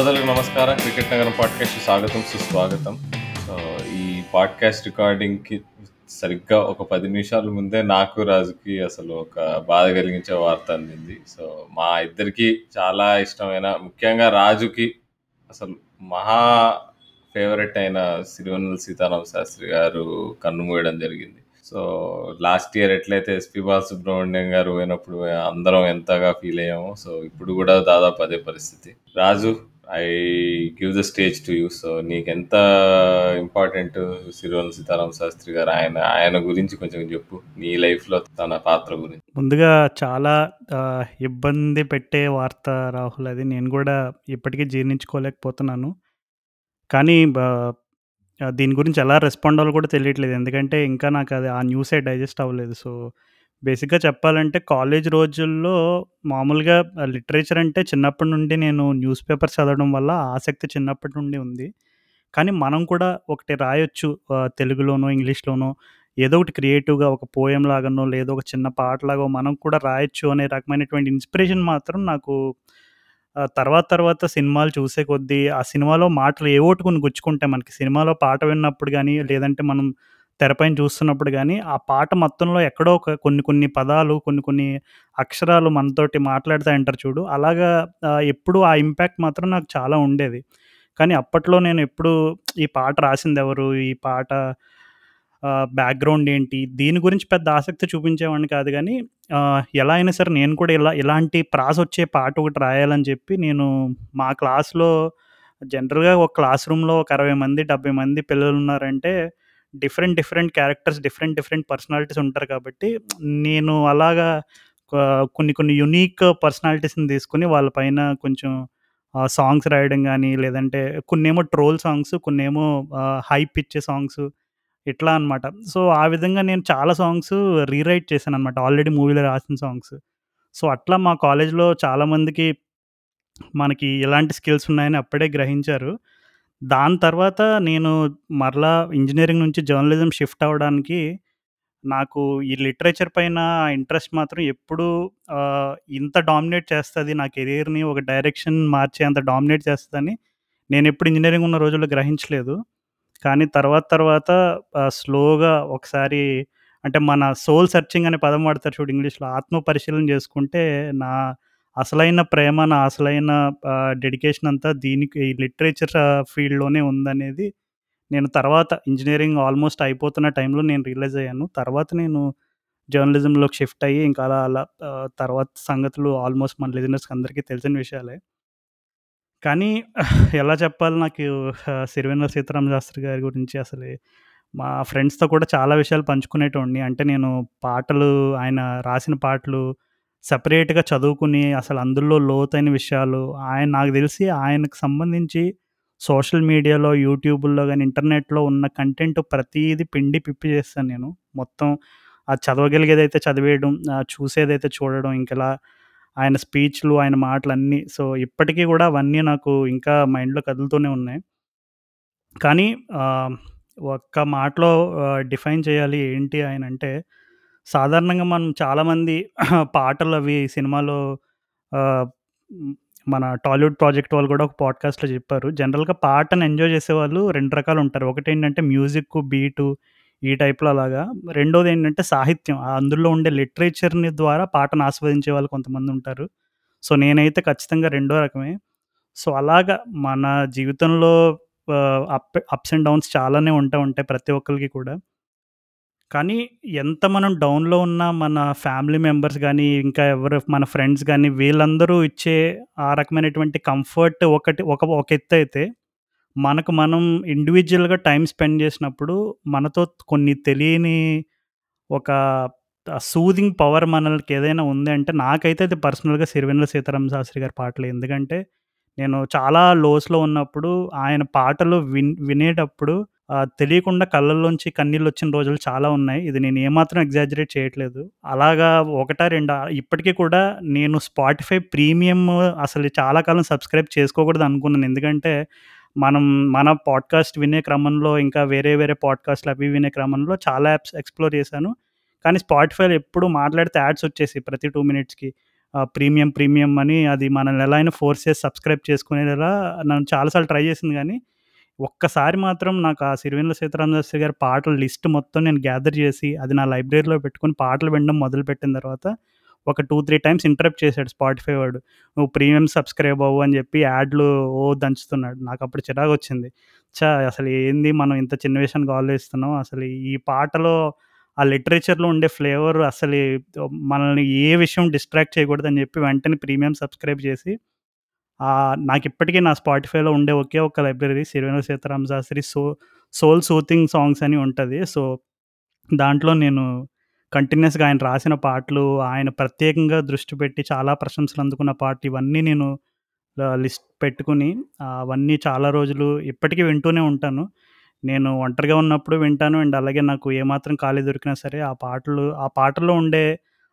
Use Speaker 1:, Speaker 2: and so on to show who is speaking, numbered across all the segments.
Speaker 1: శ్రోతలకు నమస్కారం. క్రికెట్ నగరం పాడ్కాస్ట్ స్వాగతం సుస్వాగతం. సో ఈ పాడ్కాస్ట్ రికార్డింగ్కి సరిగ్గా ఒక పది నిమిషాల ముందే నాకు రాజుకి అసలు ఒక బాధ కలిగించే వార్త అందింది. సో మా ఇద్దరికి చాలా ఇష్టమైన ముఖ్యంగా రాజుకి అసలు మహా ఫేవరెట్ అయిన సిరివనల్ సీతారామ శాస్త్రి గారు కన్నుమూయడం జరిగింది. సో లాస్ట్ ఇయర్ ఎట్లయితే ఎస్పి బాలసుబ్రహ్మణ్యం గారు పోయినప్పుడు అందరం ఎంతగా ఫీల్ అయ్యామో సో ఇప్పుడు కూడా దాదాపు అదే పరిస్థితి. Raju I give the stage to you so నీకెంత ఇంపార్టెంట్ సిరివన్నెల సీతారాం శాస్త్రి గారు ఆయన ఆయన గురించి కొంచెం చెప్పు. నీ లైఫ్లో తన పాత్ర గురించి.
Speaker 2: ముందుగా చాలా ఇబ్బంది పెట్టే వార్త రాహుల్ అది నేను కూడా ఇప్పటికీ జీర్ణించుకోలేకపోతున్నాను. కానీ దీని గురించి ఎలా రెస్పాండ్ అవ్వాలో కూడా తెలియట్లేదు. ఎందుకంటే ఇంకా నాకు అది ఆ న్యూసే డైజెస్ట్ అవ్వలేదు. సో బేసిక్గా చెప్పాలంటే కాలేజ్ రోజుల్లో మామూలుగా లిటరేచర్ అంటే చిన్నప్పటి నుండి నేను న్యూస్ పేపర్ చదవడం వల్ల ఆసక్తి చిన్నప్పటి నుండి ఉంది. కానీ మనం కూడా ఒకటి రాయొచ్చు తెలుగులోనో ఇంగ్లీష్లోనో ఏదో ఒకటి క్రియేటివ్గా ఒక పోయం లాగానో లేదో ఒక చిన్న పాటలాగో మనం కూడా రాయొచ్చు అనే రకమైనటువంటి ఇన్స్పిరేషన్ మాత్రం నాకు తర్వాత తర్వాత సినిమాలు చూసే కొద్దీ ఆ సినిమాలో మాటలు ఏ కొన్ని గుచ్చుకుంటాయి మనకి సినిమాలో పాట విన్నప్పుడు కానీ లేదంటే మనం తెరపైన చూస్తున్నప్పుడు కానీ ఆ పాట మొత్తంలో ఎక్కడో ఒక కొన్ని కొన్ని పదాలు కొన్ని కొన్ని అక్షరాలు మనతోటి మాట్లాడుతూ అంటారు చూడు. అలాగా ఎప్పుడు ఆ ఇంపాక్ట్ మాత్రం నాకు చాలా ఉండేది. కానీ అప్పట్లో నేను ఎప్పుడు ఈ పాట రాసింది ఎవరు? ఈ పాట బ్యాక్గ్రౌండ్ ఏంటి? దీని గురించి పెద్ద ఆసక్తి చూపించేవాడిని కాదు కానీ ఎలా అయినా సరే నేను కూడా ఇలా ఇలాంటి ప్రాస వచ్చే పాట ఒకటి రాయాలని చెప్పి నేను మా క్లాస్లో జనరల్గా ఒక క్లాస్ రూమ్లో ఒక అరవై మంది డెబ్బై మంది పిల్లలు ఉన్నారంటే different different characters different different personalities ఉంటారు కాబట్టి నేను అలాగా కొన్ని కొన్ని యునీక్ పర్సనాలిటీస్ని తీసుకుని వాళ్ళ పైన కొంచెం సాంగ్స్ రాయడం కానీ లేదంటే కొన్నేమో ట్రోల్ సాంగ్స్ కొన్నేమో హై పిచ్ సాంగ్స్ ఇట్లా అనమాట సో ఆ విధంగా నేను చాలా సాంగ్స్ రీరైట్ చేశాను అనమాట ఆల్రెడీ మూవీలో రాసిన సాంగ్స్. సో అట్లా మా కాలేజ్లో చాలామందికి మనకి ఎలాంటి స్కిల్స్ ఉన్నాయని అప్పుడే గ్రహించారు. దాని తర్వాత నేను మరలా ఇంజనీరింగ్ నుంచి జర్నలిజం షిఫ్ట్ అవ్వడానికి నాకు ఈ లిటరేచర్ పైన ఇంట్రెస్ట్ మాత్రం ఎప్పుడూ ఇంత డామినేట్ చేస్తుంది నా కెరీర్ని ఒక డైరెక్షన్ మార్చే అంత డామినేట్ చేస్తుందని నేను ఎప్పుడు ఇంజనీరింగ్ ఉన్న రోజుల్లో గ్రహించలేదు. కానీ తర్వాత తర్వాత స్లోగా ఒకసారి అంటే మన సోల్ సెర్చింగ్ అనే పదం వాడతారు చూడు ఇంగ్లీష్లో ఆత్మ పరిశీలన చేసుకుంటే నా అసలైన ప్రేమ నా అసలైన డెడికేషన్ అంతా దీనికి ఈ లిటరేచర్ ఫీల్డ్లోనే ఉందనేది నేను తర్వాత ఇంజనీరింగ్ ఆల్మోస్ట్ అయిపోతున్న టైంలో నేను రియలైజ్ అయ్యాను. తర్వాత నేను జర్నలిజంలోకి షిఫ్ట్ అయ్యి ఇంకా అలా అలా తర్వాత సంగతులు ఆల్మోస్ట్ మన లిజనర్స్కి అందరికీ తెలిసిన విషయాలే. కానీ ఎలా చెప్పాలి నాకు ఆ, సిరివెన్నెల సీతారామ శాస్త్రి గారి గురించి అసలు మా ఫ్రెండ్స్తో కూడా చాలా విషయాలు పంచుకునేటోడిని. అంటే నేను పాటలు ఆయన రాసిన పాటలు సపరేట్గా చదువుకుని అసలు అందులో లోతైన విషయాలు ఆయన నాకు తెలిసి ఆయనకు సంబంధించి సోషల్ మీడియాలో యూట్యూబ్లో కానీ ఇంటర్నెట్లో ఉన్న కంటెంట్ ప్రతిదీ పిండి పిప్పి చేస్తాను నేను. మొత్తం ఆ చదవగలిగేదైతే చదివేయడం చూసేదైతే చూడడం ఇంకెలా ఆయన స్పీచ్లు ఆయన మాటలు అన్నీ సో ఇప్పటికీ కూడా అవన్నీ నాకు ఇంకా మైండ్లో కదులుతూనే ఉన్నాయి. కానీ ఒక్క మాటలో డిఫైన్ చేయాలి ఏంటి ఆయన అంటే సాధారణంగా మనం చాలామంది పాటలు అవి సినిమాలో మన టాలీవుడ్ ప్రాజెక్ట్ వాళ్ళు కూడా ఒక పాడ్కాస్ట్లో చెప్పారు. జనరల్గా పాటను ఎంజాయ్ చేసేవాళ్ళు రెండు రకాలు ఉంటారు. ఒకటి ఏంటంటే మ్యూజిక్ బీటు ఈ టైప్లో అలాగా. రెండోది ఏంటంటే సాహిత్యం. అందులో ఉండే లిటరేచర్ని ద్వారా పాటను ఆస్వాదించే వాళ్ళు కొంతమంది ఉంటారు. సో నేనైతే ఖచ్చితంగా రెండో రకమే. సో అలాగా మన జీవితంలో అప్ అప్స్ అండ్ డౌన్స్ చాలానే ఉంటా ఉంటాయి ప్రతి ఒక్కరికి కూడా. కానీ ఎంత మనం డౌన్లో ఉన్న మన ఫ్యామిలీ మెంబర్స్ కానీ ఇంకా ఎవరు మన ఫ్రెండ్స్ కానీ వీళ్ళందరూ ఇచ్చే ఆ రకమైనటువంటి కంఫర్ట్ ఒకటి ఒక ఒక ఎత్తు అయితే మనకు మనం ఇండివిజువల్గా టైం స్పెండ్ చేసినప్పుడు మనతో కొన్ని తెలియని ఒక సూదింగ్ పవర్ మనకి ఏదైనా ఉంది అంటే నాకైతే అది పర్సనల్గా సిరివెన్నెల సీతారామ శాస్త్రి గారి పాటలు. ఎందుకంటే నేను చాలా లోస్లో ఉన్నప్పుడు ఆయన పాటలు విన్ వినేటప్పుడు తెలియకుండా కళ్ళల్లోంచి కన్నీళ్ళు వచ్చిన రోజులు చాలా ఉన్నాయి. ఇది నేను ఏమాత్రం ఎగ్జాజరేట్ చేయట్లేదు. అలాగా ఒకటా రెండా ఇప్పటికీ కూడా నేను స్పాటిఫై ప్రీమియం అసలు చాలా కాలం సబ్స్క్రైబ్ చేసుకోకూడదు అనుకున్నాను. ఎందుకంటే మనం మన పాడ్కాస్ట్ వినే క్రమంలో ఇంకా వేరే వేరే పాడ్కాస్ట్లు అవి వినే క్రమంలో చాలా యాప్స్ ఎక్స్ప్లోర్ చేశాను. కానీ స్పాటిఫైలో ఎప్పుడు మాట్లాడితే యాడ్స్ వచ్చేసి ప్రతి టూ మినిట్స్కి. ప్రీమియం, ప్రీమియం అని అది మనల్ని ఎలా అయినా ఫోర్స్ చేసి సబ్స్క్రైబ్ చేసుకునేలా నన్ను చాలాసార్లు ట్రై చేసింది కానీ ఒక్కసారి మాత్రం నాకు ఆ 'సిరివెన్నెల సీతారామశాస్త్రి' గారి పాటల లిస్ట్ మొత్తం నేను గ్యాదర్ చేసి, అది నా లైబ్రరీలో పెట్టుకొని పాటలు వినడం మొదలుపెట్టిన తర్వాత, ఒక 2, 3 టైమ్స్ ఇంటరప్ట్ చేశాడు స్పాటిఫై వాడు. "నువ్వు ప్రీమియం సబ్స్క్రైబ్ అవ్వు" అని చెప్పి యాడ్లు ఓ దంచుతున్నాడు. నాకు అప్పుడు చిరాకు వచ్చింది చా అసలు ఏంది మనం ఇంత చిన్న విషయానికి ఆలోచిస్తున్నాం. అసలు ఈ పాటలో ఆ లిటరేచర్‌లో ఉండే ఫ్లేవర్ అసలు మనల్ని ఏ విషయం డిస్ట్రాక్ట్ చేయకూడదని చెప్పి వెంటనే ప్రీమియం సబ్స్క్రైబ్ చేసి నాకు ఇప్పటికీ నా స్పాటిఫైలో ఉండే ఒకే ఒక library Sirivennela Sitaram Sastri so soul soothing songs అని ఉంటుంది సో, దాంట్లో నేను కంటిన్యూయస్‌గా ఆయన రాసిన పాటలు, ఆయన ప్రత్యేకంగా దృష్టి పెట్టి చాలా ప్రశంసలు అందుకున్న పాటలు ఇవన్నీ నేను లిస్ట్ పెట్టుకుని అవన్నీ చాలా రోజులు ఇప్పటికీ వింటూనే ఉంటాను. నేను ఒంటరిగా ఉన్నప్పుడు వింటాను. అండ్ అలాగే నాకు ఏమాత్రం ఖాళీ దొరికినా సరే ఆ పాటలు ఆ పాటల్లో ఉండే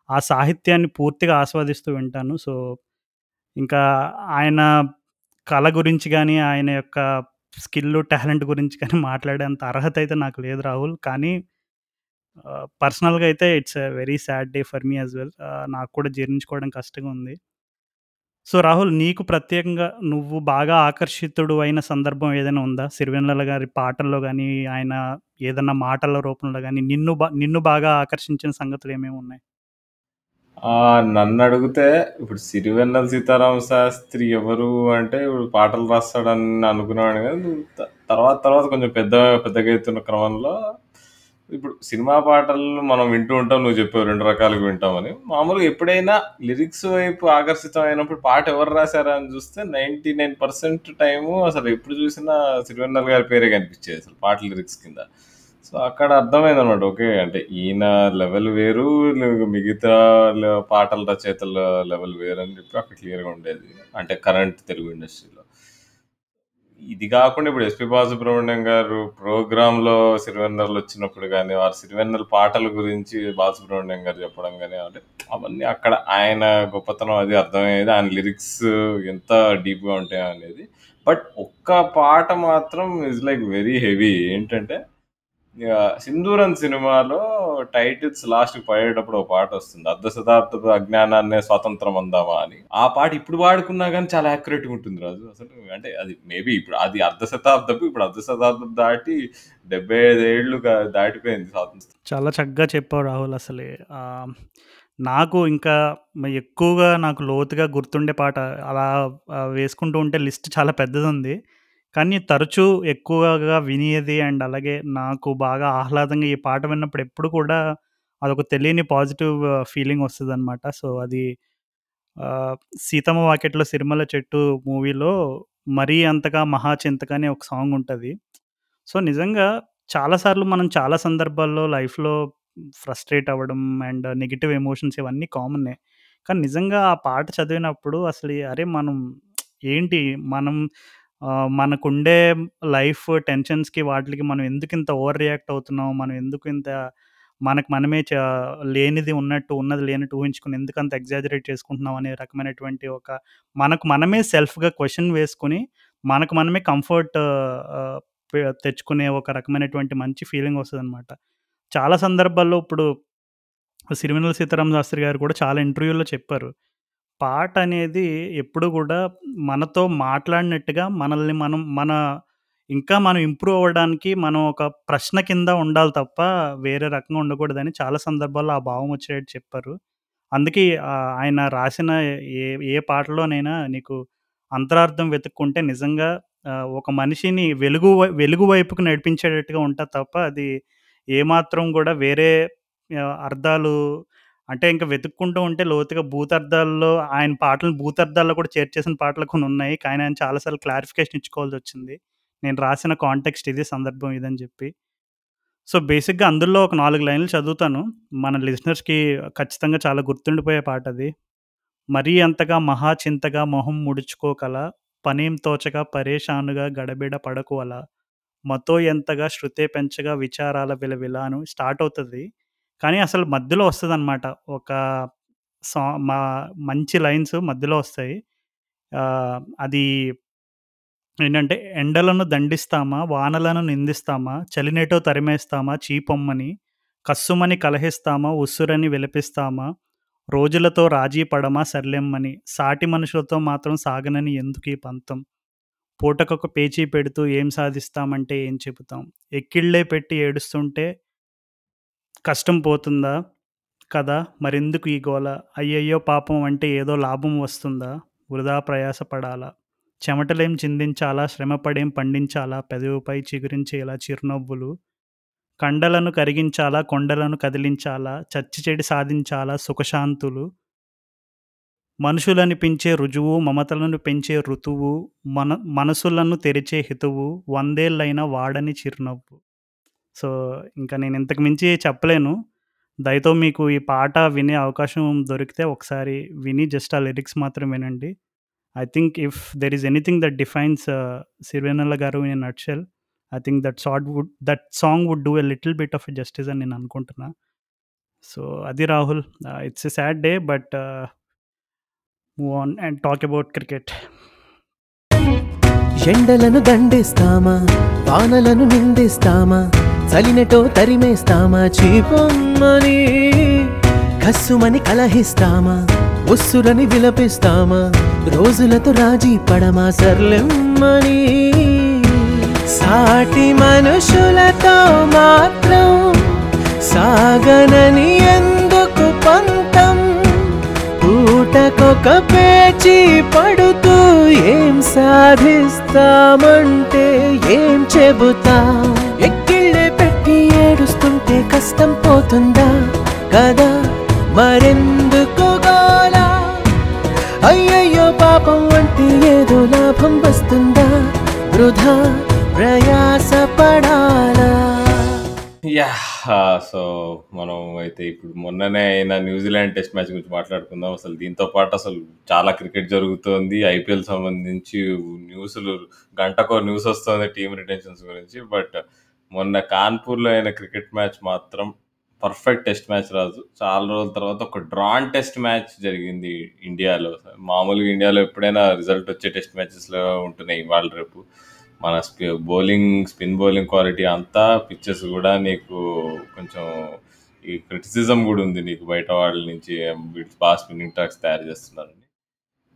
Speaker 2: ఆ సాహిత్యాన్ని పూర్తిగా ఆస్వాదిస్తూ వింటాను. సో, ఇంకా ఆయన కళ గురించి కానీ ఆయన యొక్క స్కిల్ టాలెంట్ గురించి కానీ మాట్లాడేంత అర్హత అయితే నాకు లేదు రాహుల్. కానీ పర్సనల్‌గా అయితే it's a very sad day for me as well. నాకు కూడా జీర్ణించుకోవడం కష్టంగా ఉంది. సో, రాహుల్ నీకు ప్రత్యేకంగా నువ్వు బాగా ఆకర్షితుడు అయిన సందర్భం ఏదైనా ఉందా? 'సిరివెన్నెల' గారి పాటల్లో కానీ ఆయన ఏదైనా మాటల రూపంలో కానీ నిన్ను బా నిన్ను బాగా ఆకర్షించిన సంగతులు ఏమేమి ఉన్నాయి?
Speaker 1: నన్ను నన్నడిగితే ఇప్పుడు 'సిరివెన్నెల సీతారామశాస్త్రి' ఎవరు అంటే ఇప్పుడు పాటలు రాస్తాడని అనుకునేవాడిని గానీ, త తర్వాత తర్వాత కొంచెం పెద్ద పెద్దగా అయితున్న క్రమంలో ఇప్పుడు సినిమా పాటలు మనం వింటూ ఉంటాం. నువ్వు చెప్పావు 2 రకాలుగా వింటామని. మామూలుగా ఎప్పుడైనా లిరిక్స్ వైపు ఆకర్షితం అయినప్పుడు పాట ఎవరు రాసారా అని చూస్తే 99% టైము అసలు ఎప్పుడు చూసినా 'సిరివెన్నెల' గారి పేరే కనిపించేది అసలు పాట లిరిక్స్ కింద. సో, అక్కడ అర్థమైంది అనమాట ఓకే. అంటే ఈయన లెవెల్ వేరు, మిగతా పాటల రచయితల లెవెల్ వేరని చెప్పి అక్కడ క్లియర్‌గా ఉండేది. అంటే కరెంట్ తెలుగు ఇండస్ట్రీలో. ఇది కాకుండా ఇప్పుడు 'ఎస్‌పీ బాలసుబ్రహ్మణ్యం' గారు ప్రోగ్రాంలో సిరివెన్నెలు వచ్చినప్పుడు కానీ వారు 'సిరివెన్నెల' పాటల గురించి బాలసుబ్రహ్మణ్యం గారు చెప్పడం కానీ అంటే అవన్నీ అక్కడ ఆయన గొప్పతనం అది అర్థమయ్యేది. ఆయన లిరిక్స్ ఎంత డీప్‌గా ఉంటాయనేది. బట్ ఒక్క పాట మాత్రం ఇస్ లైక్ వెరీ హెవీ. ఏంటంటే 'సింధూరం' సినిమాలో టైటిల్స్ లాస్ట్ పడేటప్పుడు ఒక పాట వస్తుంది 'అర్ధ శతాబ్దపు అజ్ఞానాన్నే స్వాతంత్రం అందామా' అని. ఆ పాట ఇప్పుడు పాడుకున్నా కానీ చాలా యాక్యురేట్‌గా ఉంటుంది రాజు. అసలు అంటే అది మేబీ ఇప్పుడు అది అర్ధ శతాబ్దపు, ఇప్పుడు అర్ధ శతాబ్దం దాటి డెబ్బై ఐదేళ్ళు దాటిపోయింది స్వాతంత్రం.
Speaker 2: చాలా చక్కగా చెప్పావు రాహుల్ అసలే. నాకు ఇంకా ఎక్కువగా నాకు లోతుగా గుర్తుండే పాట అలా వేసుకుంటూ ఉంటే లిస్ట్ చాలా పెద్దది ఉంది కానీ తరచూ ఎక్కువగా వినేది అండ్ అలాగే నాకు బాగా ఆహ్లాదంగా ఈ పాట విన్నప్పుడు ఎప్పుడు కూడా అదొక తెలియని పాజిటివ్ ఫీలింగ్ వస్తదనమాట. సో, అది ఆహ్, 'సీతమ్మ వాకిట్లో సిరిమల్ల చెట్టు' మూవీలో 'మరీ అంతగా మహా చింతక' అని ఒక సాంగ్ ఉంటది. సో, నిజంగా చాలా సార్లు మనం చాలా సందర్భాల్లో లైఫ్‌లో ఫ్రస్ట్రేట్ అవ్వడం అండ్ నెగెటివ్ ఎమోషన్స్ ఇవన్నీ కామన్నే. కానీ నిజంగా ఆ పాట చదివినప్పుడు అసలు అరే! మనం ఏంటి మనం ఆహ్, మనకుండే లైఫ్ టెన్షన్స్‌కి వాటికి మనం ఎందుకింత ఓవర్ రియాక్ట్ అవుతున్నాం? మనం ఎందుకు ఇంత మనకు మనమే చ లేనిది ఉన్నట్టు, ఉన్నది లేనట్టు ఊహించుకొని ఎందుకంత ఎగ్జాజరేట్ చేసుకుంటున్నాం అనే రకమైనటువంటి ఒక మనకు మనమే సెల్ఫ్‌గా క్వెషన్ వేసుకొని, మనకు మనమే కంఫర్ట్ ఆహ్, పె తెచ్చుకునే ఒక రకమైనటువంటి మంచి ఫీలింగ్ వస్తదనమాట. చాలా సందర్భాల్లో ఇప్పుడు 'సిరివెన్నెల సీతారామశాస్త్రి' గారు కూడా చాలా ఇంటర్వ్యూల్లో చెప్పారు. పాట అనేది ఎప్పుడు కూడా మనతో మాట్లాడినట్టుగా మనల్ని మనం మన ఇంకా మనం ఇంప్రూవ్ అవ్వడానికి మనం ఒక ప్రశ్న కింద ఉండాలి తప్ప వేరే రకంగా ఉండకూడదని చాలా సందర్భాల్లో ఆ భావం వచ్చేటట్టు చెప్పారు. అందుకే ఆహ్, ఆయన రాసిన ఏ ఏ పాటలోనైనా నీకు అంతరార్థం వెతుక్కుంటే నిజంగా ఆహ్, ఒక మనిషిని వెలుగు వై వెలుగు వైపుకు నడిపించేటట్టుగా ఉంటది తప్ప అది ఏమాత్రం కూడా వేరే ఆహ్, అర్థాలు అంటే ఇంక వెతుక్కుంటూ ఉంటే లోతుగా భూతార్థాల్లో ఆయన పాటలను భూతార్థాల్లో కూడా చేర్చేసిన పాటలు కొన్ని ఉన్నాయి. కానీ ఆయన చాలాసార్లు క్లారిఫికేషన్ ఇచ్చుకోవాల్సి వచ్చింది. నేను రాసిన కాంటెక్స్ట్ ఇది, సందర్భం ఇదని చెప్పి. సో, బేసిక్‌గా అందులో ఒక నాలుగు లైన్‌లు చదువుతాను. మన లిజనర్స్‌కి ఖచ్చితంగా చాలా గుర్తుండిపోయే పాట అది. మరీ అంతగా మహా చింతగా మొహం ముడుచుకోకల, పనేం తోచగా పరేషానుగా గడబిడ పడకు అలా, మతో ఎంతగా శృతే పెంచగా విచారాల విలవిల అని స్టార్ట్ అవుతుంది. కానీ అసలు మధ్యలో వస్తదనమాట. ఒక సా మా మంచి లైన్స్ మధ్యలో వస్తాయి. ఆహ్, అది ఏంటంటే, ఎండలను దండిస్తామా, వానలను నిందిస్తామా, చలినేటో తరిమేస్తామా చీపొమ్మని, కస్సుమని కలహిస్తామా, ఉస్సురని విలపిస్తామా, రోజులతో రాజీ పడమా సర్లెమ్మని సాటి మనుషులతో మాత్రం సాగనని ఎందుకీ పంతం పూటకొక పేచీ పెడుతూ ఏం సాధిస్తామంటే ఏం చెబుతాం ఎక్కిళ్ళే పెట్టి ఏడుస్తుంటే కష్టం పోతుందా? కదా! మరెందుకు ఈ గోల? అయ్యయ్యో పాపం అంటే ఏదో లాభం వస్తుందా? వృధా ప్రయాసపడాలా? చెమటలేం చిందించాలా? శ్రమపడేం పండించాలా? పెదవిపై చిగురించేలా చిరునవ్వులు? కండలను కరిగించాలా? కొండలను కదిలించాలా? చచ్చి చెడి సాధించాలా? సుఖశాంతులు? మనుషులను పెంచే రుజువు మమతలను పెంచే ఋతువు మన మనసులను తెరిచే హితువు వందేళ్ళైన వాడని చిరునవ్వు. సో ఇంకా నేను ఇంతకు మించి చెప్పలేను. దయతో మీకు ఈ పాట వినే అవకాశం దొరికితే ఒకసారి విని జస్ట్ ఆ లిరిక్స్ మాత్రం వినండి. I think if there is anything that defines Sirivennela గారు in nutshell I think that thought would that song would do a little bit of justice అని నేను అనుకుంటున్నా. సో అది Rahul. It's a sad day but move on and talk about cricket.
Speaker 3: ఎండలను దండిస్తామా? వానలను నిందిస్తామా చలినటో తరిమేస్తామా చీపమ్మని కస్సుమని కలహిస్తామా? ఉస్సురని విలపిస్తామా? రోజులతో రాజీ పడమా సర్లెమ్మని? సాటి మనుషులతో మాత్రం సాగనని ఎందుకు పంతం? పూటకొక పేచి పడుతూ ఏం సాధిస్తామంటే ఏం చెబుతాం? కష్టం పోతుందా? కదా? మరెందుకు గోలా? అయ్యయ్యో పాపం అంటే ఏదో లాభం వస్తుందా? వృధా ప్రయాస పడాలా?
Speaker 1: యా సో మనం అయితే ఇప్పుడు మొన్ననే అయిన న్యూజిలాండ్ టెస్ట్ మ్యాచ్ గురించి మాట్లాడుకుందాం. అసలు దీంతో పాటు అసలు చాలా క్రికెట్ జరుగుతోంది. ఐపీఎల్ సంబంధించి న్యూస్లు గంటకో న్యూస్ వస్తుంది టీమ్ రిటెన్షన్స్ గురించి. బట్ మొన్న కాన్పూర్లో అయిన క్రికెట్ మ్యాచ్ మాత్రం పర్ఫెక్ట్ టెస్ట్ మ్యాచ్ రాజు. చాలా రోజుల తర్వాత ఒక డ్రాన్ టెస్ట్ మ్యాచ్ జరిగింది ఇండియాలో. మామూలుగా ఇండియాలో ఎప్పుడైనా రిజల్ట్ వచ్చే టెస్ట్ మ్యాచెస్లో ఉంటున్నాయి ఇవాళ రేపు. మన స్పి బౌలింగ్ స్పిన్ బౌలింగ్ క్వాలిటీ అంతా పిచ్చెస్ కూడా నీకు కొంచెం ఈ క్రిటిసిజం కూడా ఉంది నీకు బయట వాళ్ళ నుంచి. వీళ్ళు బాగా స్పిన్నింగ్ ట్రాక్స్ తయారు చేస్తున్నారని.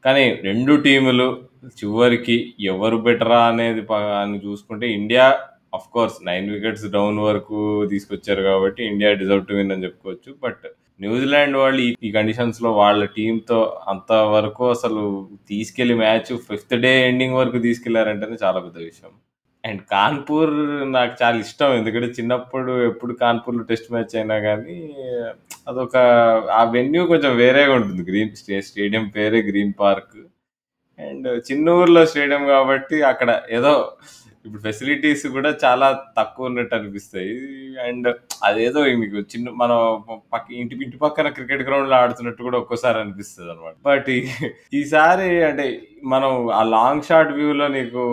Speaker 1: కానీ రెండు టీములు చివరికి ఎవరు బెటరా అనేది అని చూసుకుంటే India of course nine wickets down వరకు తీసుకొచ్చారు కాబట్టి ఇండియా డిజర్వ్ టు విన్ అని చెప్పుకోవచ్చు. బట్ న్యూజిలాండ్ వాళ్ళు ఈ- కండిషన్స్లో వాళ్ళ టీంతో అంత వరకు అసలు తీసుకెళ్ళి మ్యాచ్ ఫిఫ్త్ డే ఎండింగ్ వరకు తీసుకెళ్ళారంటేనే చాలా పెద్ద విషయం. అండ్ కాన్పూర్ నాకు చాలా ఇష్టం. ఎందుకంటే చిన్నప్పుడు ఎప్పుడు కాన్పూర్లో టెస్ట్ మ్యాచ్ అయినా కానీ అదొక ఆ వెన్యూ కొంచెం వేరేగా ఉంటుంది. గ్రీన్ స్టే స్టేడియం పేరే గ్రీన్ పార్క్ అండ్ చిన్న ఊర్లో స్టేడియం కాబట్టి అక్కడ ఏదో ఇప్పుడు ఫెసిలిటీస్ కూడా చాలా తక్కువ ఉన్నట్టు అనిపిస్తాయి. అండ్ అదేదో మీకు చిన్న మనం పక్క ఇంటి ఇంటి పక్కన క్రికెట్ గ్రౌండ్లో ఆడుతున్నట్టు కూడా ఒక్కోసారి అనిపిస్తుంది అనమాట బట్ ఈసారి అంటే మనం ఆ లాంగ్ షాట్ వ్యూ లో నీకు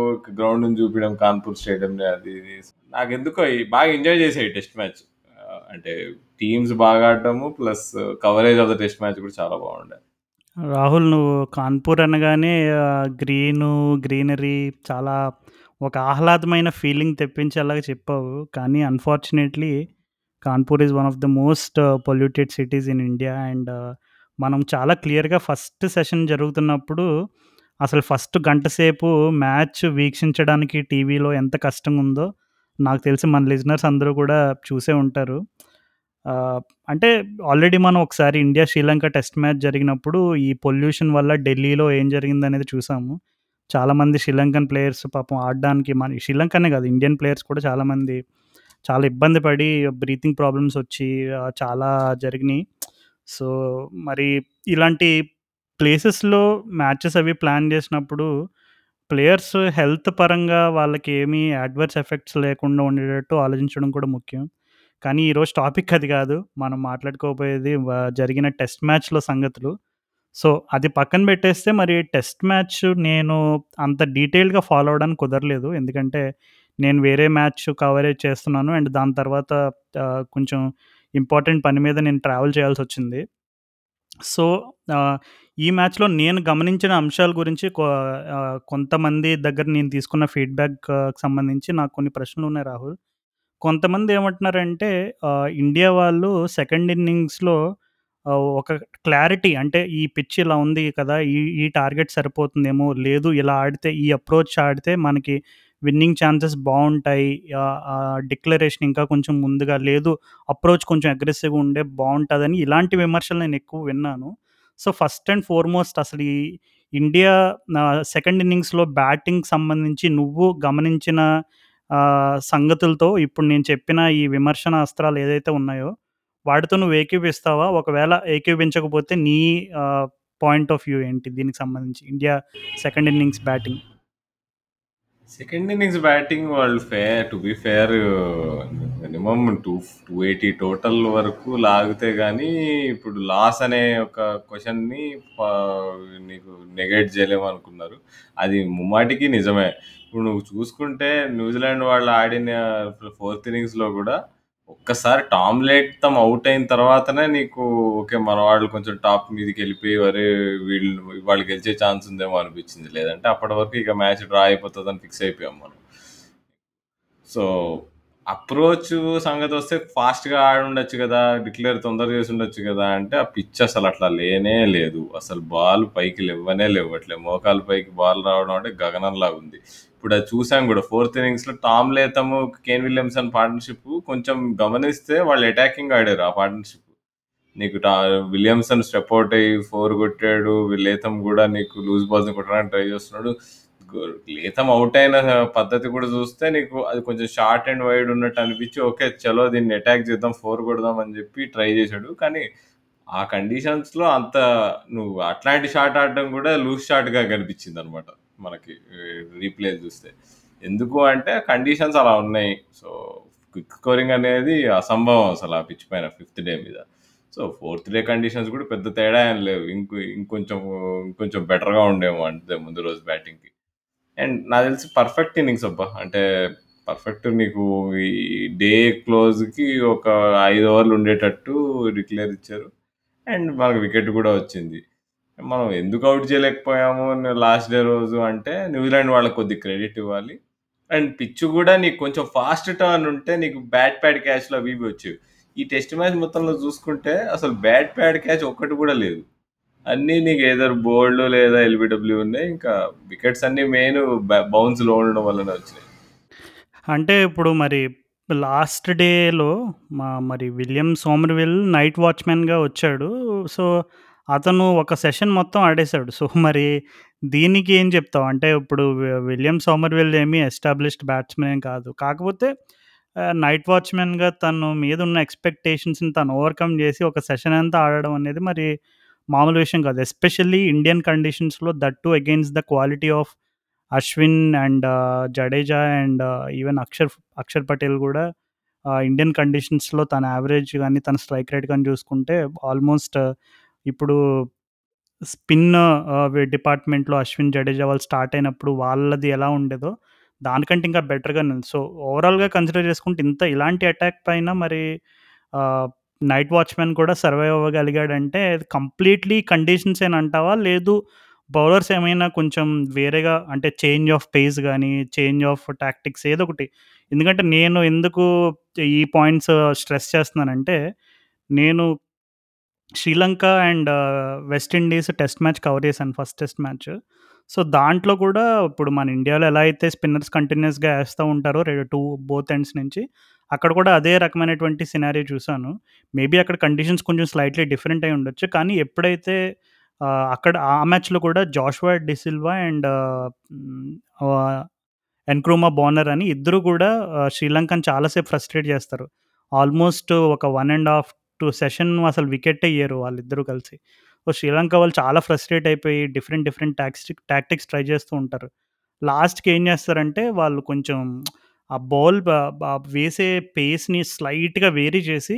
Speaker 1: గ్రౌండ్ చూపించడం కాన్పూర్ స్టేడియం అది నాకు ఎందుకో బాగా ఎంజాయ్ చేసాయి టెస్ట్ మ్యాచ్ అంటే టీమ్స్ బాగా ఆడటము plus coverage of the test match కూడా చాలా బాగుండే.
Speaker 2: రాహుల్ నువ్వు కాన్పూర్ అనగానే గ్రీను గ్రీనరీ చాలా ఒక ఆహ్లాదమైన ఫీలింగ్ తెప్పించేలాగా చెప్పావు. కానీ unfortunately Kanpur is one of the most polluted cities in India and మనం చాలా క్లియర్గా ఫస్ట్ సెషన్ జరుగుతున్నప్పుడు అసలు ఫస్ట్ గంట సేపు మ్యాచ్ వీక్షించడానికి టీవీలో ఎంత కష్టంగా ఉందో నాకు తెలిసి మన లిజనర్స్ అందరూ కూడా చూసే ఉంటారు. అంటే ఆల్రెడీ మనం ఒకసారి ఇండియా శ్రీలంక టెస్ట్ మ్యాచ్ జరిగినప్పుడు ఈ పొల్యూషన్ వల్ల ఢిల్లీలో ఏం జరిగిందనేది చూసాము. చాలామంది శ్రీలంకన్ ప్లేయర్స్ పాపం ఆడడానికి మన శ్రీలంకనే కాదు ఇండియన్ ప్లేయర్స్ కూడా చాలామంది చాలా ఇబ్బంది పడి బ్రీతింగ్ ప్రాబ్లమ్స్ వచ్చి చాలా జరిగినాయి. సో మరి ఇలాంటి ప్లేసెస్లో మ్యాచెస్ అవి ప్లాన్ చేసినప్పుడు ప్లేయర్స్ హెల్త్ పరంగా వాళ్ళకి ఏమీ అడ్వర్స్ ఎఫెక్ట్స్ లేకుండా ఉండేటట్టు ఆలోచించడం కూడా ముఖ్యం. కానీ ఈరోజు టాపిక్ అది కాదు. మనం మాట్లాడుకోబోయేది జరిగిన టెస్ట్ మ్యాచ్లో సంగతులు. సో అది పక్కన పెట్టేస్తే మరి టెస్ట్ మ్యాచ్ నేను అంత డీటెయిల్గా ఫాలో అవడానికి కుదరలేదు. ఎందుకంటే నేను వేరే మ్యాచ్ కవరేజ్ చేస్తున్నాను అండ్ దాని తర్వాత కొంచెం ఇంపార్టెంట్ పని మీద నేను ట్రావెల్ చేయాల్సి వచ్చింది. సో ఈ మ్యాచ్లో నేను గమనించిన అంశాల గురించి కొంతమంది దగ్గర నేను తీసుకున్న ఫీడ్బ్యాక్ సంబంధించి నాకు కొన్ని ప్రశ్నలు ఉన్నాయి రాహుల్. కొంతమంది ఏమంటున్నారంటే ఇండియా వాళ్ళు సెకండ్ ఇన్నింగ్స్లో ఒక క్లారిటీ అంటే ఈ పిచ్ ఇలా ఉంది కదా! ఈ ఈ టార్గెట్ సరిపోతుందేమో, లేదు ఇలా ఆడితే ఈ అప్రోచ్ ఆడితే మనకి విన్నింగ్ ఛాన్సెస్ బాగుంటాయి డిక్లరేషన్ ఇంకా కొంచెం ముందుగా లేదు అప్రోచ్ కొంచెం అగ్రెసివ్‌గా ఉండే బాగుంటుందని ఇలాంటి విమర్శలు నేను ఎక్కువ విన్నాను. సో, ఫస్ట్ అండ్ ఫార్‌మోస్ట్ అసలు ఈ ఇండియా సెకండ్ ఇన్నింగ్స్‌లో బ్యాటింగ్ సంబంధించి నువ్వు గమనించిన సంగతులతో ఇప్పుడు నేను చెప్పిన ఈ విమర్శన అస్త్రాలు ఏదైతే ఉన్నాయో, వాటితో నువ్వు ఏకీపిస్తావా ఒకవేళ ఏకీపించకపోతే నీ పాయింట్ ఆఫ్ వ్యూ ఏంటి దీనికి సంబంధించి? India second innings batting.
Speaker 1: Second innings batting వాళ్ళు fair to be fair minimum two two eighty total వరకు లాగితే కానీ ఇప్పుడు లాస్ అనే ఒక క్వశ్చన్ని నీకు నెగెట్ చేయలేము అనుకున్నారు అది ముమ్మాటికి నిజమే ఇప్పుడు నువ్వు చూసుకుంటే న్యూజిలాండ్ వాళ్ళు ఆడిన ఫోర్త్ ఇన్నింగ్స్లో కూడా ఒక్కసారి టామ్ తమ్ అవుట్ అయిన తర్వాతనే నీకు ఓకే మన వాళ్ళు కొంచెం టాప్ మీదకి వెళ్ళిపోయి వరే వీళ్ళు వాళ్ళు గెలిచే ఛాన్స్ ఉందేమో అనిపించింది. లేదంటే అప్పటి వరకు ఇక మ్యాచ్ డ్రా అయిపోతుంది అని ఫిక్స్ అయిపోయాం మనం. సో అప్రోచ్ సంగతి వస్తే ఫాస్ట్గా ఆడి ఉండొచ్చు కదా డిక్లేర్ తొందరగా చేసి ఉండొచ్చు కదా అంటే ఆ పిచ్ అసలు అట్లా లేనే లేదు. అసలు బాల్ పైకి లేవనే లేవట్లే మోకాలు పైకి బాల్ రావడం అంటే గగనంలాగా ఉంది ఇప్పుడు అది చూసాం కూడా. ఫోర్త్ ఇన్నింగ్స్లో Tom Latham Kane Williamson partnership కొంచెం గమనిస్తే వాళ్ళు అటాకింగ్ ఆడారు ఆ పార్ట్నర్షిప్ నీకు టా విలియమ్సన్ స్టెప్ అవుట్ అయ్యి ఫోర్ కొట్టాడు. లేతం కూడా నీకు లూజ్ బాల్స్ కొట్టడానికి ట్రై చేస్తున్నాడు. లేతం అవుట్ అయిన పద్ధతి కూడా చూస్తే నీకు అది కొంచెం షార్ట్ అండ్ వైడ్ ఉన్నట్టు అనిపించి ఓకే చలో దీన్ని అటాక్ చేద్దాం ఫోర్ కొడదాం అని చెప్పి ట్రై చేశాడు. కానీ ఆ కండిషన్స్లో అంత నువ్వు అట్లాంటి షాట్ ఆడడం కూడా లూజ్ షాట్గా కనిపించింది అనమాట మనకి రీప్లే చూస్తే. ఎందుకు అంటే కండిషన్స్ అలా ఉన్నాయి. సో క్విక్ స్కోరింగ్ అనేది అసంభవం అసలు ఆ పిచ్ పైన ఫిఫ్త్ డే మీద. సో ఫోర్త్ డే కండిషన్స్ కూడా పెద్ద తేడా ఏం లేవు. ఇంకో ఇంకొంచెం ఇంకొంచెం బెటర్గా ఉండేమో అంటే ముందు రోజు బ్యాటింగ్కి అండ్ నాకు తెలిసి పర్ఫెక్ట్ ఇన్నింగ్స్ అబ్బా. అంటే పర్ఫెక్ట్ నీకు ఈ డే క్లోజ్కి ఒక ఐదు ఓవర్లు ఉండేటట్టు డిక్లేర్ ఇచ్చారు. అండ్ మనకు వికెట్ కూడా వచ్చింది. మనం ఎందుకు అవుట్ చేయలేకపోయాము లాస్ట్ డే రోజు అంటే న్యూజిలాండ్ వాళ్ళకి కొద్ది క్రెడిట్ ఇవ్వాలి. అండ్ పిచ్ కూడా నీకు కొంచెం ఫాస్ట్ టర్న్ ఉంటే నీకు బ్యాట్ ప్యాడ్ క్యాచ్లో అవి ఇవి వచ్చేవి. ఈ టెస్ట్ మ్యాచ్ మొత్తంలో చూసుకుంటే అసలు బ్యాట్ ప్యాడ్ క్యాచ్ ఒక్కటి కూడా లేదు. అన్నీ నీకు ఏదో బోల్డ్ లేదా ఎల్బిడబ్ల్యూ ఉన్నాయి. ఇంకా వికెట్స్ అన్నీ మెయిన్ బౌన్స్లో ఉండడం వల్లనే వచ్చినాయి.
Speaker 2: అంటే ఇప్పుడు మరి లాస్ట్ డేలో మా మరి విలియం సోమర్విల్ నైట్ వాచ్మెన్గా వచ్చాడు. సో అతను ఒక సెషన్ మొత్తం ఆడేశాడు. సో మరి దీనికి ఏం చెప్తావు? అంటే ఇప్పుడు వి- విలియం సోమర్వెల్ ఏమి ఎస్టాబ్లిష్డ్ బ్యాట్స్మెన్ కాదు. కాకపోతే నైట్ వాచ్మెన్గా తను మీద ఉన్న ఎక్స్పెక్టేషన్స్ని తను ఓవర్కమ్ చేసి ఒక సెషన్ అంతా ఆడడం అనేది మరి మామూలు విషయం కాదు. ఎస్పెషల్లీ ఇండియన్ కండిషన్స్లో that too against the quality of Ashwin and Jadeja and even Axar Axar Patel కూడా ఇండియన్ కండిషన్స్లో తన యావరేజ్ కానీ తన స్ట్రైక్ రేట్ కానీ చూసుకుంటే ఆల్మోస్ట్ ఇప్పుడు స్పిన్ డిపార్ట్మెంట్లో అశ్విన్ జడేజా వాళ్ళు స్టార్ట్ అయినప్పుడు వాళ్ళది ఎలా ఉండేదో దానికంటే ఇంకా బెటర్గా ఉంది సో ఓవరాల్గా కన్సిడర్ చేసుకుంటే ఇంత ఇలాంటి అటాక్ పైన మరి నైట్ వాచ్మెన్ కూడా సర్వైవ్ అవ్వగలిగాడంటే కంప్లీట్లీ కండిషన్స్ ఏని అంటావా? లేదు బౌలర్స్ ఏమైనా కొంచెం వేరేగా అంటే చేంజ్ ఆఫ్ పేస్ కానీ చేంజ్ ఆఫ్ టాక్టిక్స్ ఏదో ఒకటి. ఎందుకంటే నేను ఎందుకు ఈ పాయింట్స్ స్ట్రెస్ చేస్తున్నానంటే నేను Sri Lanka and West Indies test match cover చేశాను ఫస్ట్ టెస్ట్ మ్యాచ్ సో దాంట్లో కూడా ఇప్పుడు మన ఇండియాలో ఎలా అయితే స్పిన్నర్స్ కంటిన్యూస్గా వేస్తూ ఉంటారో టూ బోత్ ఎండ్స్ నుంచి అక్కడ కూడా అదే రకమైనటువంటి సినారీ చూశాను. మేబీ అక్కడ కండిషన్స్ కొంచెం స్లైట్లీ డిఫరెంట్ అయి ఉండొచ్చు కానీ ఎప్పుడైతే అక్కడ ఆ మ్యాచ్లో కూడా Joshua da Silva and Nkrumah Bonner అని ఇద్దరు కూడా శ్రీలంకను శ్రీలంకని చాలాసేపు ఫ్రస్ట్రేట్ చేస్తారు. ఆల్మోస్ట్ ఒక వన్ అండ్ హాఫ్ సెషన్ అసలు వికెట్ అయ్యారు వాళ్ళిద్దరూ కలిసి. సో శ్రీలంక వాళ్ళు చాలా ఫ్రస్ట్రేట్ అయిపోయి different different tactic tactics try చేస్తూ ఉంటారు. లాస్ట్కి ఏం చేస్తారంటే వాళ్ళు కొంచెం ఆ బాల్ వేసే పేస్ని స్లైట్గా వేరీ చేసి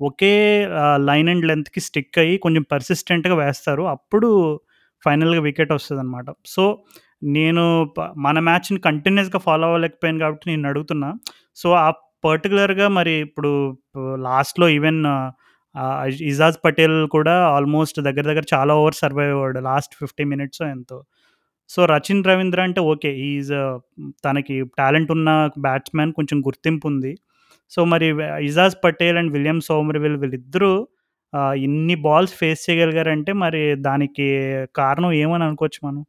Speaker 2: ఒకే లైన్ అండ్ లెంత్కి స్టిక్ అయ్యి కొంచెం పర్సిస్టెంట్గా వేస్తారు. అప్పుడు ఫైనల్గా వికెట్ వస్తుంది అనమాట సో నేను మన మ్యాచ్ని కంటిన్యూస్గా ఫాలో అవ్వలేకపోయాను కాబట్టి నేను అడుగుతున్నా. సో ఆ పర్టికులర్గా మరి ఇప్పుడు లాస్ట్లో ఈవెన్ ఇజాజ్ పటేల్ కూడా ఆల్మోస్ట్ దగ్గర దగ్గర చాలా ఓవర్ సర్వైవ్ అవ్వాడు. లాస్ట్ ఫిఫ్టీ మినిట్స్ ఎంతో. సో రచిన్ రవీంద్ర అంటే ఓకే. ఈజ్ తనకి టాలెంట్ ఉన్న బ్యాట్స్మెన్ కొంచెం గుర్తింపు ఉంది. సో మరి Ajaz Patel and William Somerville వీళ్ళిద్దరూ ఆహ్, ఇన్ని బాల్స్ ఫేస్ చేయగలిగారంటే మరి దానికి కారణం ఏమని అనుకోవచ్చు మనం?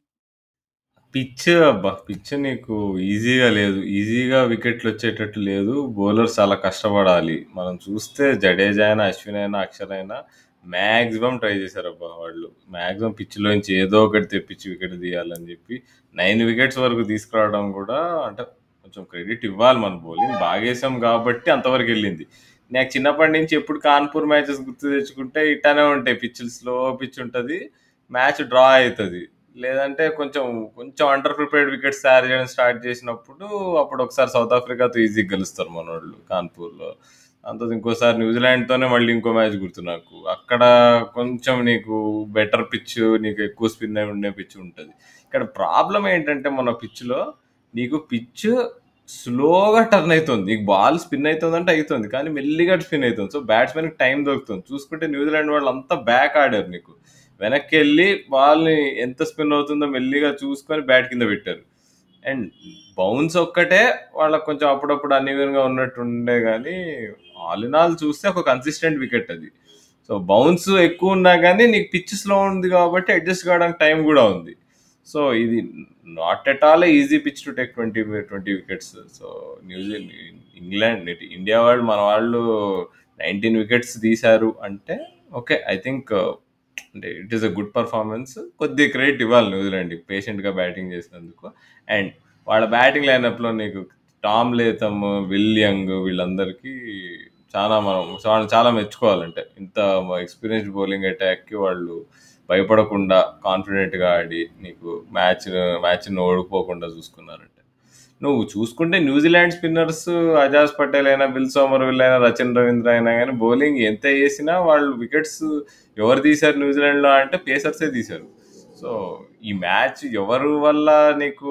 Speaker 1: పిచ్ అబ్బా! పిచ్ నీకు ఈజీగా లేదు. ఈజీగా వికెట్‌లొచ్చేటట్టు లేదు. బౌలర్స్ చాలా కష్టపడాలి. మనం చూస్తే జడేజా అయినా, అశ్విన్ అయినా, అక్షర్ అయినా మాక్సిమం ట్రై చేశారబ్బా వాళ్ళు. మాక్సిమం పిచ్‌లోంచి ఏదో ఒకటి తెప్పించి వికెట్ తీయాలని చెప్పి 9 వికెట్స్ వరకు తీసుకురావడం కూడా అంటే కొంచెం క్రెడిట్ ఇవ్వాలి మన బౌలింగ్. బాగేసాం కాబట్టి అంతవరకెళ్ళింది. నాకు చిన్నప్పటి నుంచి ఎప్పుడు కాన్పూర్ మ్యాచెస్ గుర్తు తెచ్చుకుంటే ఇట్టానే ఉంటాయి. పిచ్‌లు స్లో పిచ్ ఉంటది. మ్యాచ్ డ్రా అయితది. లేదంటే కొంచెం కొంచెం అండర్ ప్రిపేర్డ్ వికెట్స్ తయారు చేయడం స్టార్ట్ చేసినప్పుడు అప్పుడు ఒకసారి సౌత్ ఆఫ్రికాతో ఈజీగా గెలుస్తారు మనోళ్ళు కాన్పూర్‌లో. అంత ఇంకోసారి న్యూజిలాండ్‌తోనే మళ్ళీ ఇంకో మ్యాచ్ గుర్తు నాకు. అక్కడ కొంచెం నీకు బెటర్ పిచ్ నీకు ఎక్కువ స్పిన్ అయి ఉండే పిచ్ ఉంటుంది ఇక్కడ ప్రాబ్లం ఏంటంటే మన పిచ్‌లో నీకు పిచ్ స్లోగా టర్న్ అవుతుంది నీకు బాల్ స్పిన్ అవుతుంది అంటే అవుతుంది కానీ మెల్లిగా స్పిన్ అవుతుంది సో బ్యాట్స్‌మెన్‌కి టైం దొరుకుతుంది. చూసుకుంటే న్యూజిలాండ్ వాళ్ళు అంతా బ్యాక్ ఆడారు నీకు. వెనక్కి వెళ్ళి బాల్‌ని ఎంత స్పిన్ అవుతుందో మెల్లిగా చూసుకొని బ్యాట్ కింద పెట్టారు. అండ్ బౌన్స్ ఒక్కటే వాళ్ళకి కొంచెం అప్పుడప్పుడు అన్‌ఈవెన్‌గా ఉన్నట్టు ఉండే కానీ ఆల్ ఇన్ ఆల్ చూస్తే ఒక కన్సిస్టెంట్ వికెట్ అది. సో బౌన్స్ ఎక్కువ ఉన్నా కానీ నీకు పిచ్ స్లో ఉంది కాబట్టి అడ్జస్ట్ కావడానికి టైం కూడా ఉంది. సో ఇది not at all easy pitch to take 20 20 wickets. So New Zealand England India వాళ్ళు మన వాళ్ళు 19 వికెట్స్ తీశారు అంటే ఓకే. ఐ థింక్ అంటే it is a good performance. కొద్దిగా క్రెడిట్ ఇవ్వాలి న్యూజిలాండ్ పేషెంట్‌గా బ్యాటింగ్ చేసినందుకు. అండ్ వాళ్ళ బ్యాటింగ్ లైనప్‌లో నీకు టామ్ లేతమ్ విల్ యంగ్ వీళ్ళందరికీ చాలా మనం వాళ్ళని చాలా మెచ్చుకోవాలంటే. ఇంత ఎక్స్‌పీరియన్స్‌డ్ బౌలింగ్ అటాక్‌కి వాళ్ళు భయపడకుండా కాన్ఫిడెంట్‌గా ఆడి నీకు మ్యాచ్ మ్యాచ్‌ని ఓడిపోకుండా చూసుకున్నారంటే. నువ్వు చూసుకుంటే న్యూజిలాండ్ స్పిన్నర్స్ అజాజ్ పటేల్ అయినా, బిల్ సోమర్‌విల్ అయినా, రచన్ రవీంద్ర అయినా కానీ బౌలింగ్ ఎంత వేసినా వాళ్ళు వికెట్స్ ఎవరు తీశారు న్యూజిలాండ్‌లో అంటే పేసర్సే తీశారు. సో ఈ మ్యాచ్ ఎవరు వల్ల నీకు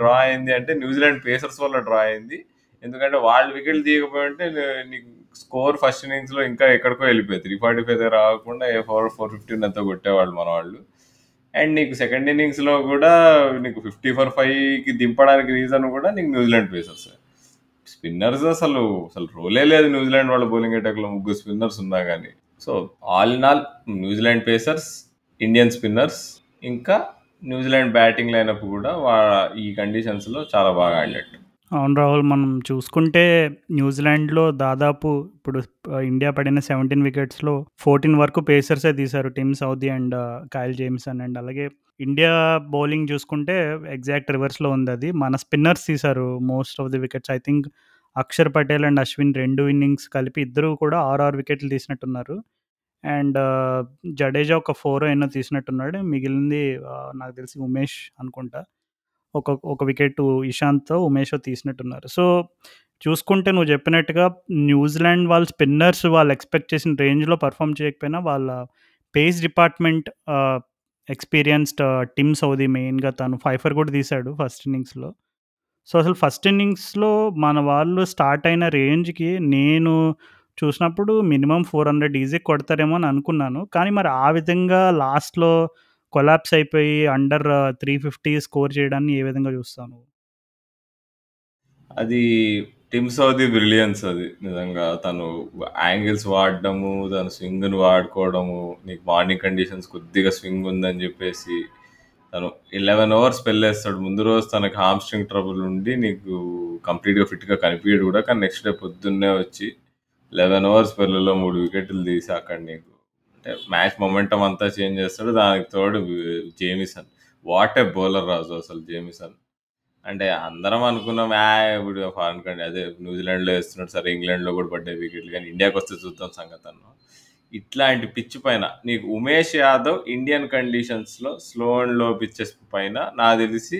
Speaker 1: డ్రా అయింది అంటే న్యూజిలాండ్ పేసర్స్ వల్ల డ్రా అయింది. ఎందుకంటే వాళ్ళు వికెట్లు తీయకపోయుంటే నీకు స్కోర్ ఫస్ట్ ఇన్నింగ్స్‌లో ఇంకా ఎక్కడికో వెళ్ళిపోయి త్రీ ఫార్టీ ఫైవ్ రాకుండా ఫోర్ ఫోర్ ఫిఫ్టీన్ అంతా కొట్టేవాళ్ళు మన వాళ్ళు. అండ్ నీకు సెకండ్ ఇన్నింగ్స్‌లో కూడా నీకు 50 ఫర్ 5కి దింపడానికి రీజన్ కూడా నీకు న్యూజిలాండ్ పేసర్సే. స్పిన్నర్స్ అసలు అసలు రోలే లేదు న్యూజిలాండ్ వాళ్ళ బౌలింగ్ అటాక్‌లో ముగ్గురు స్పిన్నర్స్ ఉన్నా గానీ. So all in all New Zealand pacers, Indian spinners ఇంకా న్యూజిలాండ్ బ్యాటింగ్ లైనప్ కూడా వా ఈ కండిషన్స్‌లో చాలా బాగా ఆడినట్టు.
Speaker 2: అవును రాహుల్. మనం చూసుకుంటే న్యూజిలాండ్‌లో దాదాపు ఇప్పుడు ఇండియా పడిన 17 వికెట్స్‌లో 14 వరకు పేసర్సే తీశారు. Tim Southee and Kyle Jamieson and అలాగే ఇండియా బౌలింగ్ చూసుకుంటే ఎగ్జాక్ట్ రివర్స్‌లో ఉంది అది మన స్పిన్నర్స్ తీశారు most of the wickets. I think Axar Patel and Ashwin రెండు ఇన్నింగ్స్ కలిపి ఇద్దరు కూడా 6, 6 వికెట్లు తీసినట్టున్నారు. అండ్ జడేజా ఒక ఫోర్ ఎన్నో తీసినట్టున్నాడు. మిగిలింది నాకు తెలిసి ఉమేష్ అనుకుంటా. ఒక ఒక వికెట్ ఇషాంతో, ఉమేషో తీసినట్టున్నారు. సో చూసుకుంటే నువ్వు చెప్పినట్టుగా న్యూజిలాండ్ వాళ్ళ స్పిన్నర్స్ వాళ్ళు ఎక్స్‌పెక్ట్ చేసిన రేంజ్‌లో పర్ఫామ్ చేయకపోయినా వాళ్ళ pace department experienced Tim Southee మెయిన్‌గా తను ఫైఫర్ కూడా తీశాడు ఫస్ట్ ఇన్నింగ్స్‌లో. సో అసలు ఫస్ట్ ఇన్నింగ్స్‌లో మన వాళ్ళు స్టార్ట్ అయిన రేంజ్‌కి నేను చూసినప్పుడు మినిమమ్ 400 ఈజీగా కొడతారేమో అని అనుకున్నాను. కానీ మరి ఆ విధంగా లాస్ట్‌లో కొలాప్స్ అయిపోయి అండర్ 350 స్కోర్ చేయడాన్ని ఏ విధంగా చూస్తాను
Speaker 1: అది టిమ్ సౌదీ బ్రిలియన్స్ అది నిజంగా. తను యాంగిల్స్ వాడడము, తన స్వింగ్ను వాడుకోవడము, నీకు మార్నింగ్ కండిషన్స్ కొద్దిగా స్వింగ్ ఉందని చెప్పేసి తను 11 అవర్స్ పెళ్ళేస్తాడు ముందు రోజు తనకి హామ్‌స్ట్రింగ్ ట్రబుల్ ఉండి నీకు కంప్లీట్‌గా ఫిట్‌గా కనిపించడు కూడా. కానీ నెక్స్ట్ డే పొద్దున్నే వచ్చి లెవెన్ అవర్స్ పెళ్ళలో మూడు వికెట్లు తీసి అక్కడ నీకు మ్యాచ్ మొమెంటమ్ అంతా చేంజ్ చేస్తాడు. దానికి తోడు జేమిసన్. వాట్ ఏ బౌలర్ రాజు అసలు జేమిసన్. అంటే అందరం అనుకున్నాం యా ఇప్పుడు ఫారెన్ కంట్రీ అదే న్యూజిలాండ్‌లో వేస్తున్నాడు సరే ఇంగ్లాండ్‌లో కూడా పడ్డాయి వికెట్లు కానీ ఇండియాకి వస్తే చూద్దాం సంగతన్నాం. ఇట్లాంటి పిచ్ పైన నీకు ఉమేష్ యాదవ్ ఇండియన్ కండిషన్స్‌లో స్లో అండ్లో పిచ్చెస్ పైన నాకు తెలిసి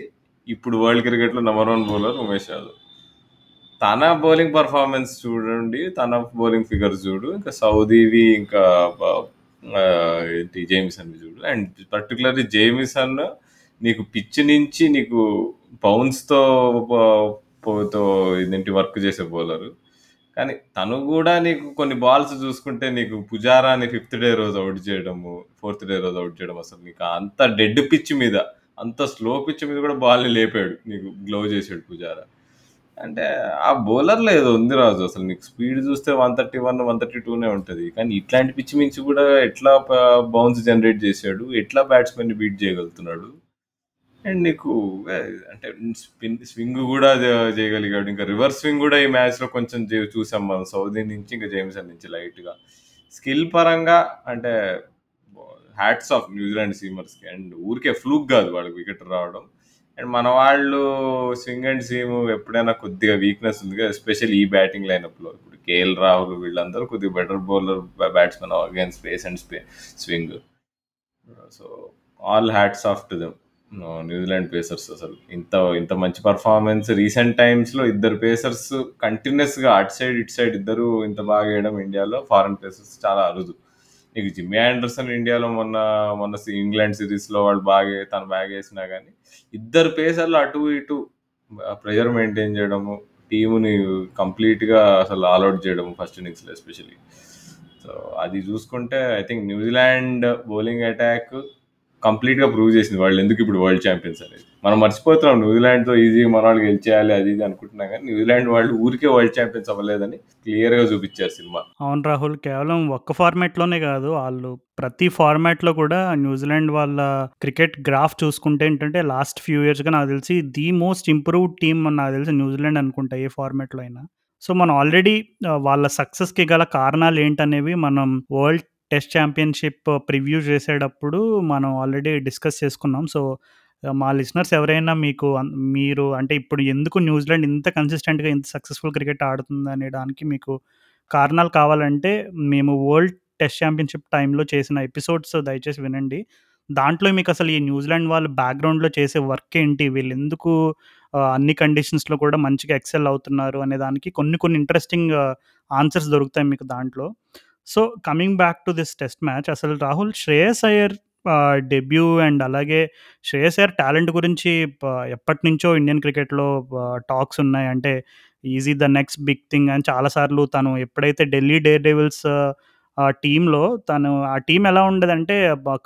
Speaker 1: ఇప్పుడు వరల్డ్ క్రికెట్‌లో number one bowler Umesh Yadav. తన బౌలింగ్ పర్ఫార్మెన్స్ చూడండి. తన బౌలింగ్ ఫిగర్ చూడు. ఇంకా సౌదీవి ఇంకా ఏంటి జేమిసన్ చూడు. అండ్ పర్టికులర్లీ జేమిసన్ నీకు పిచ్ నుంచి నీకు బౌన్స్‌తో ప ఇదేంటి వర్క్ చేసే బౌలరు. కానీ తను కూడా నీకు కొన్ని బాల్స్ చూసుకుంటే నీకు పుజారాని ఫిఫ్త్ డే రోజు అవుట్ చేయడము, ఫోర్త్ డే రోజు ఔట్ చేయడం అసలు నీకు అంత డెడ్ పిచ్ మీద, అంత స్లో పిచ్ మీద కూడా బాల్‌ని లేపాడు. నీకు గ్లో చేసాడు పుజారా. అంటే ఆ బౌలర్‌లో ఏదో ఉంది రాజు. అసలు నీకు స్పీడ్ చూస్తే 131, 132నే ఉంటది. కానీ ఇట్లాంటి పిచ్చి మించి కూడా ఎట్లా ప బౌన్స్ జనరేట్ చేసాడు? ఎట్లా బ్యాట్స్‌మెన్‌ని బీట్ చేయగలుగుతున్నాడు? అండ్ నీకు అంటే స్పిన్ స్వింగ్ కూడా చేయగలిగాడు. ఇంకా రివర్స్ స్వింగ్ కూడా ఈ మ్యాచ్‌లో కొంచెం జే చూసాం మనం. సౌదీ నుంచి ఇంకా జేమ్సన్ నుంచి లైట్‌గా. స్కిల్ పరంగా అంటే హ్యాట్స్ ఆఫ్ న్యూజిలాండ్ సీమర్స్‌కి. అండ్ ఊరికే ఫ్లూక్ కాదు వాళ్ళకి వికెట్ రావడం. అండ్ మన వాళ్ళు స్వింగ్ అండ్ సీమ్ ఎప్పుడైనా కొద్దిగా వీక్‌నెస్ ఉంది కదా! ఎస్పెషల్లీ ఈ బ్యాటింగ్ లైనప్‌లో. ఇప్పుడు కేఎల్ రాహుల్ వీళ్ళందరూ కొద్దిగా better bowler batsmen against pace and స్పే swing. So, all hats off to them. New Zealand pacers అసలు. ఇంత ఇంత మంచి పర్ఫార్మెన్స్ రీసెంట్ టైమ్స్‌లో ఇద్దరు పేసర్స్ కంటిన్యూయస్‌గా అటు సైడ్, ఇటు సైడ్ ఇద్దరు ఇంత బాగా వేయడం ఇండియాలో ఫారెన్ పేసర్స్ చాలా అరుదు. నీకు జిమ్మి ఆండర్సన్ ఇండియాలో మొన్న మొన్న సి ఇంగ్లాండ్ సిరీస్‌లో వాళ్ళు బాగా తను బ్యాగ్ వేసినా కానీ ఇద్దరు పేసర్లు అటు ఇటు ప్రెజర్ మెయింటైన్ చేయడము, టీమ్‌ని కంప్లీట్‌గా అసలు ఆల్ చేయడము ఫస్ట్ ఇన్నింగ్స్‌లో ఎస్పెషల్లీ. సో, అది చూసుకుంటే I think New Zealand bowling attack కంప్లీట్‌గా ప్రూవ్ చేసింది. వాళ్ళు ఎందుకు ఇప్పుడు వరల్డ్ ఛాంపియన్స్ అనేది. మనం మర్చిపోతున్నాం న్యూజిలాండ్‌తో ఈజీగా మనోళ్ళు గెలిచేయాలి అది ఇది అనుకుంటున్నాం కానీ న్యూజిలాండ్ వాళ్ళు ఊరికే వరల్డ్ ఛాంపియన్స్ అవ్వలేదని క్లియర్‌గా చూపించారు సినిమా.
Speaker 2: అవును రాహుల్. కేవలం ఒక్క ఫార్మాట్‌లోనే కాదు. వాళ్ళు ప్రతి ఫార్మాట్‌లో కూడా న్యూజిలాండ్ వాళ్ళ క్రికెట్ గ్రాఫ్ చూసుకుంటే ఏంటంటే లాస్ట్ ఫ్యూ ఇయర్స్‌గా నాకు తెలిసి ది మోస్ట్ ఇంప్రూవ్డ్ టీమ్ నాకు తెలిసి న్యూజిలాండ్ అనుకుంటా ఏ ఫార్మాట్‌లో అయినా. సో, మనం ఆల్రెడీ వాళ్ళ సక్సెస్‌కి గల కారణాలు ఏంటనేవి మనం వరల్డ్ టెస్ట్ ఛాంపియన్‌షిప్ ప్రివ్యూ చేసేటప్పుడు మనం ఆల్రెడీ డిస్కస్ చేసుకున్నాం. సో, మా లిసనర్స్ ఎవరైనా మీకు మీరు అంటే ఇప్పుడు ఎందుకు న్యూజిలాండ్ ఇంత కన్సిస్టెంట్‌గా ఇంత సక్సెస్‌ఫుల్ క్రికెట్ ఆడుతుందనే దానికి మీకు కారణాలు కావాలంటే మేము వరల్డ్ టెస్ట్ ఛాంపియన్‌షిప్ టైంలో చేసిన ఎపిసోడ్స్ దయచేసి వినండి. దాంట్లో మీకు అసలు ఈ న్యూజిలాండ్ వాళ్ళు బ్యాక్‌గ్రౌండ్‌లో చేసే వర్క్ ఏంటి? వీళ్ళు ఎందుకు అన్ని కండిషన్స్‌లో కూడా మంచిగా ఎక్సెల్ అవుతున్నారు అనే దానికి కొన్ని కొన్ని ఇంట్రెస్టింగ్ ఆన్సర్స్ దొరుకుతాయి మీకు దాంట్లో. So, coming back to this test match అసలు రాహుల్ శ్రేయస్ అయ్యర్ డెబ్యూ అండ్ అలాగే శ్రేయస్ అయ్యర్ టాలెంట్ గురించి ఎప్పటి నుంచో ఇండియన్ క్రికెట్‌లో టాక్స్ ఉన్నాయి. అంటే is he the next big thing అని చాలా సార్లు తను ఎప్పుడైతే ఢిల్లీ డేర్ డెవిల్స్ ఆ తను ఆ టీం ఎలా ఉండదంటే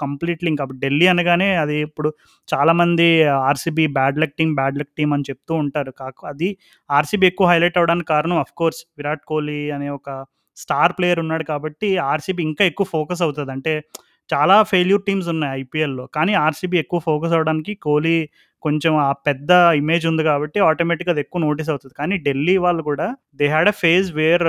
Speaker 2: కంప్లీట్‌లీ ఇంకా ఢిల్లీ అనగానే అది ఇప్పుడు చాలామంది RCB bad luck team bad luck team అని చెప్తూ ఉంటారు. కాక అది ఆర్‌సీబీ ఎక్కువ హైలైట్ అవ్వడానికి కారణం ఆఫ్‌కోర్స్ విరాట్ కోహ్లీ అనే ఒక స్టార్ ప్లేయర్ ఉన్నాడు కాబట్టి ఆర్‌సీబీ ఇంకా ఎక్కువ ఫోకస్ అవుతుంది అంటే చాలా ఫెయిల్యూర్ టీమ్స్ ఉన్నాయి ఐపీఎల్‌లో. కానీ ఆర్‌సీబీ ఎక్కువ ఫోకస్ అవ్వడానికి కోహ్లీ కొంచెం ఆ పెద్ద ఇమేజ్ ఉంది కాబట్టి ఆటోమేటిక్‌గా అది ఎక్కువ నోటీస్ అవుతుంది కానీ ఢిల్లీ వాళ్ళు కూడా they had a phase where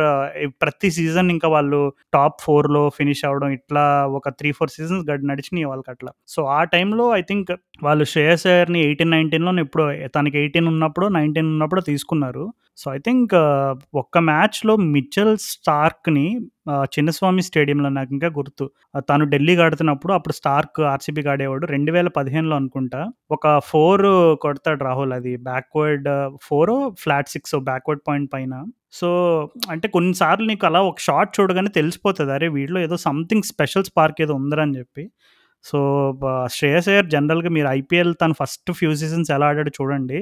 Speaker 2: ప్రతి సీజన్ ఇంకా వాళ్ళు టాప్ ఫోర్లో ఫినిష్ అవ్వడం ఇట్లా ఒక 3, 4 సీజన్స్ గడి నడిచినాయి వాళ్ళకట్లా. సో, ఆ టైంలో ఐ థింక్ వాళ్ళు శ్రేయస్ అయ్యర్‌ని ఎయిటీన్ నైన్టీన్లో ఇప్పుడు తనకి ఎయిటీన్ ఉన్నప్పుడు నైన్టీన్ ఉన్నప్పుడు తీసుకున్నారు. సో, ఐ థింక్ uh, ఒక్క మ్యాచ్‌లో మిచెల్ స్టార్క్‌ని చిన్నస్వామి స్టేడియంలో నాకు ఇంకా గుర్తు. తను ఢిల్లీకి ఆడుతున్నప్పుడు అప్పుడు స్టార్క్ ఆర్‌సీబీకి ఆడేవాడు. 2015లో అనుకుంటా. ఒక ఫోర్ ఫోర్ కొడతాడు రాహుల్ అది backward four flat six backward point పైన. సో, అంటే కొన్నిసార్లు నీకు అలా ఒక షాట్ చూడగానే తెలిసిపోతుంది అరే! వీడిలో ఏదో సంథింగ్ స్పెషల్ స్పార్క్ ఏదో ఉందని చెప్పి. సో, శ్రేయస్ అయ్యర్ జనరల్‌గా మీరు ఐపీఎల్ తను ఫస్ట్ ఫ్యూ సీజన్స్ ఎలా ఆడాడు చూడండి.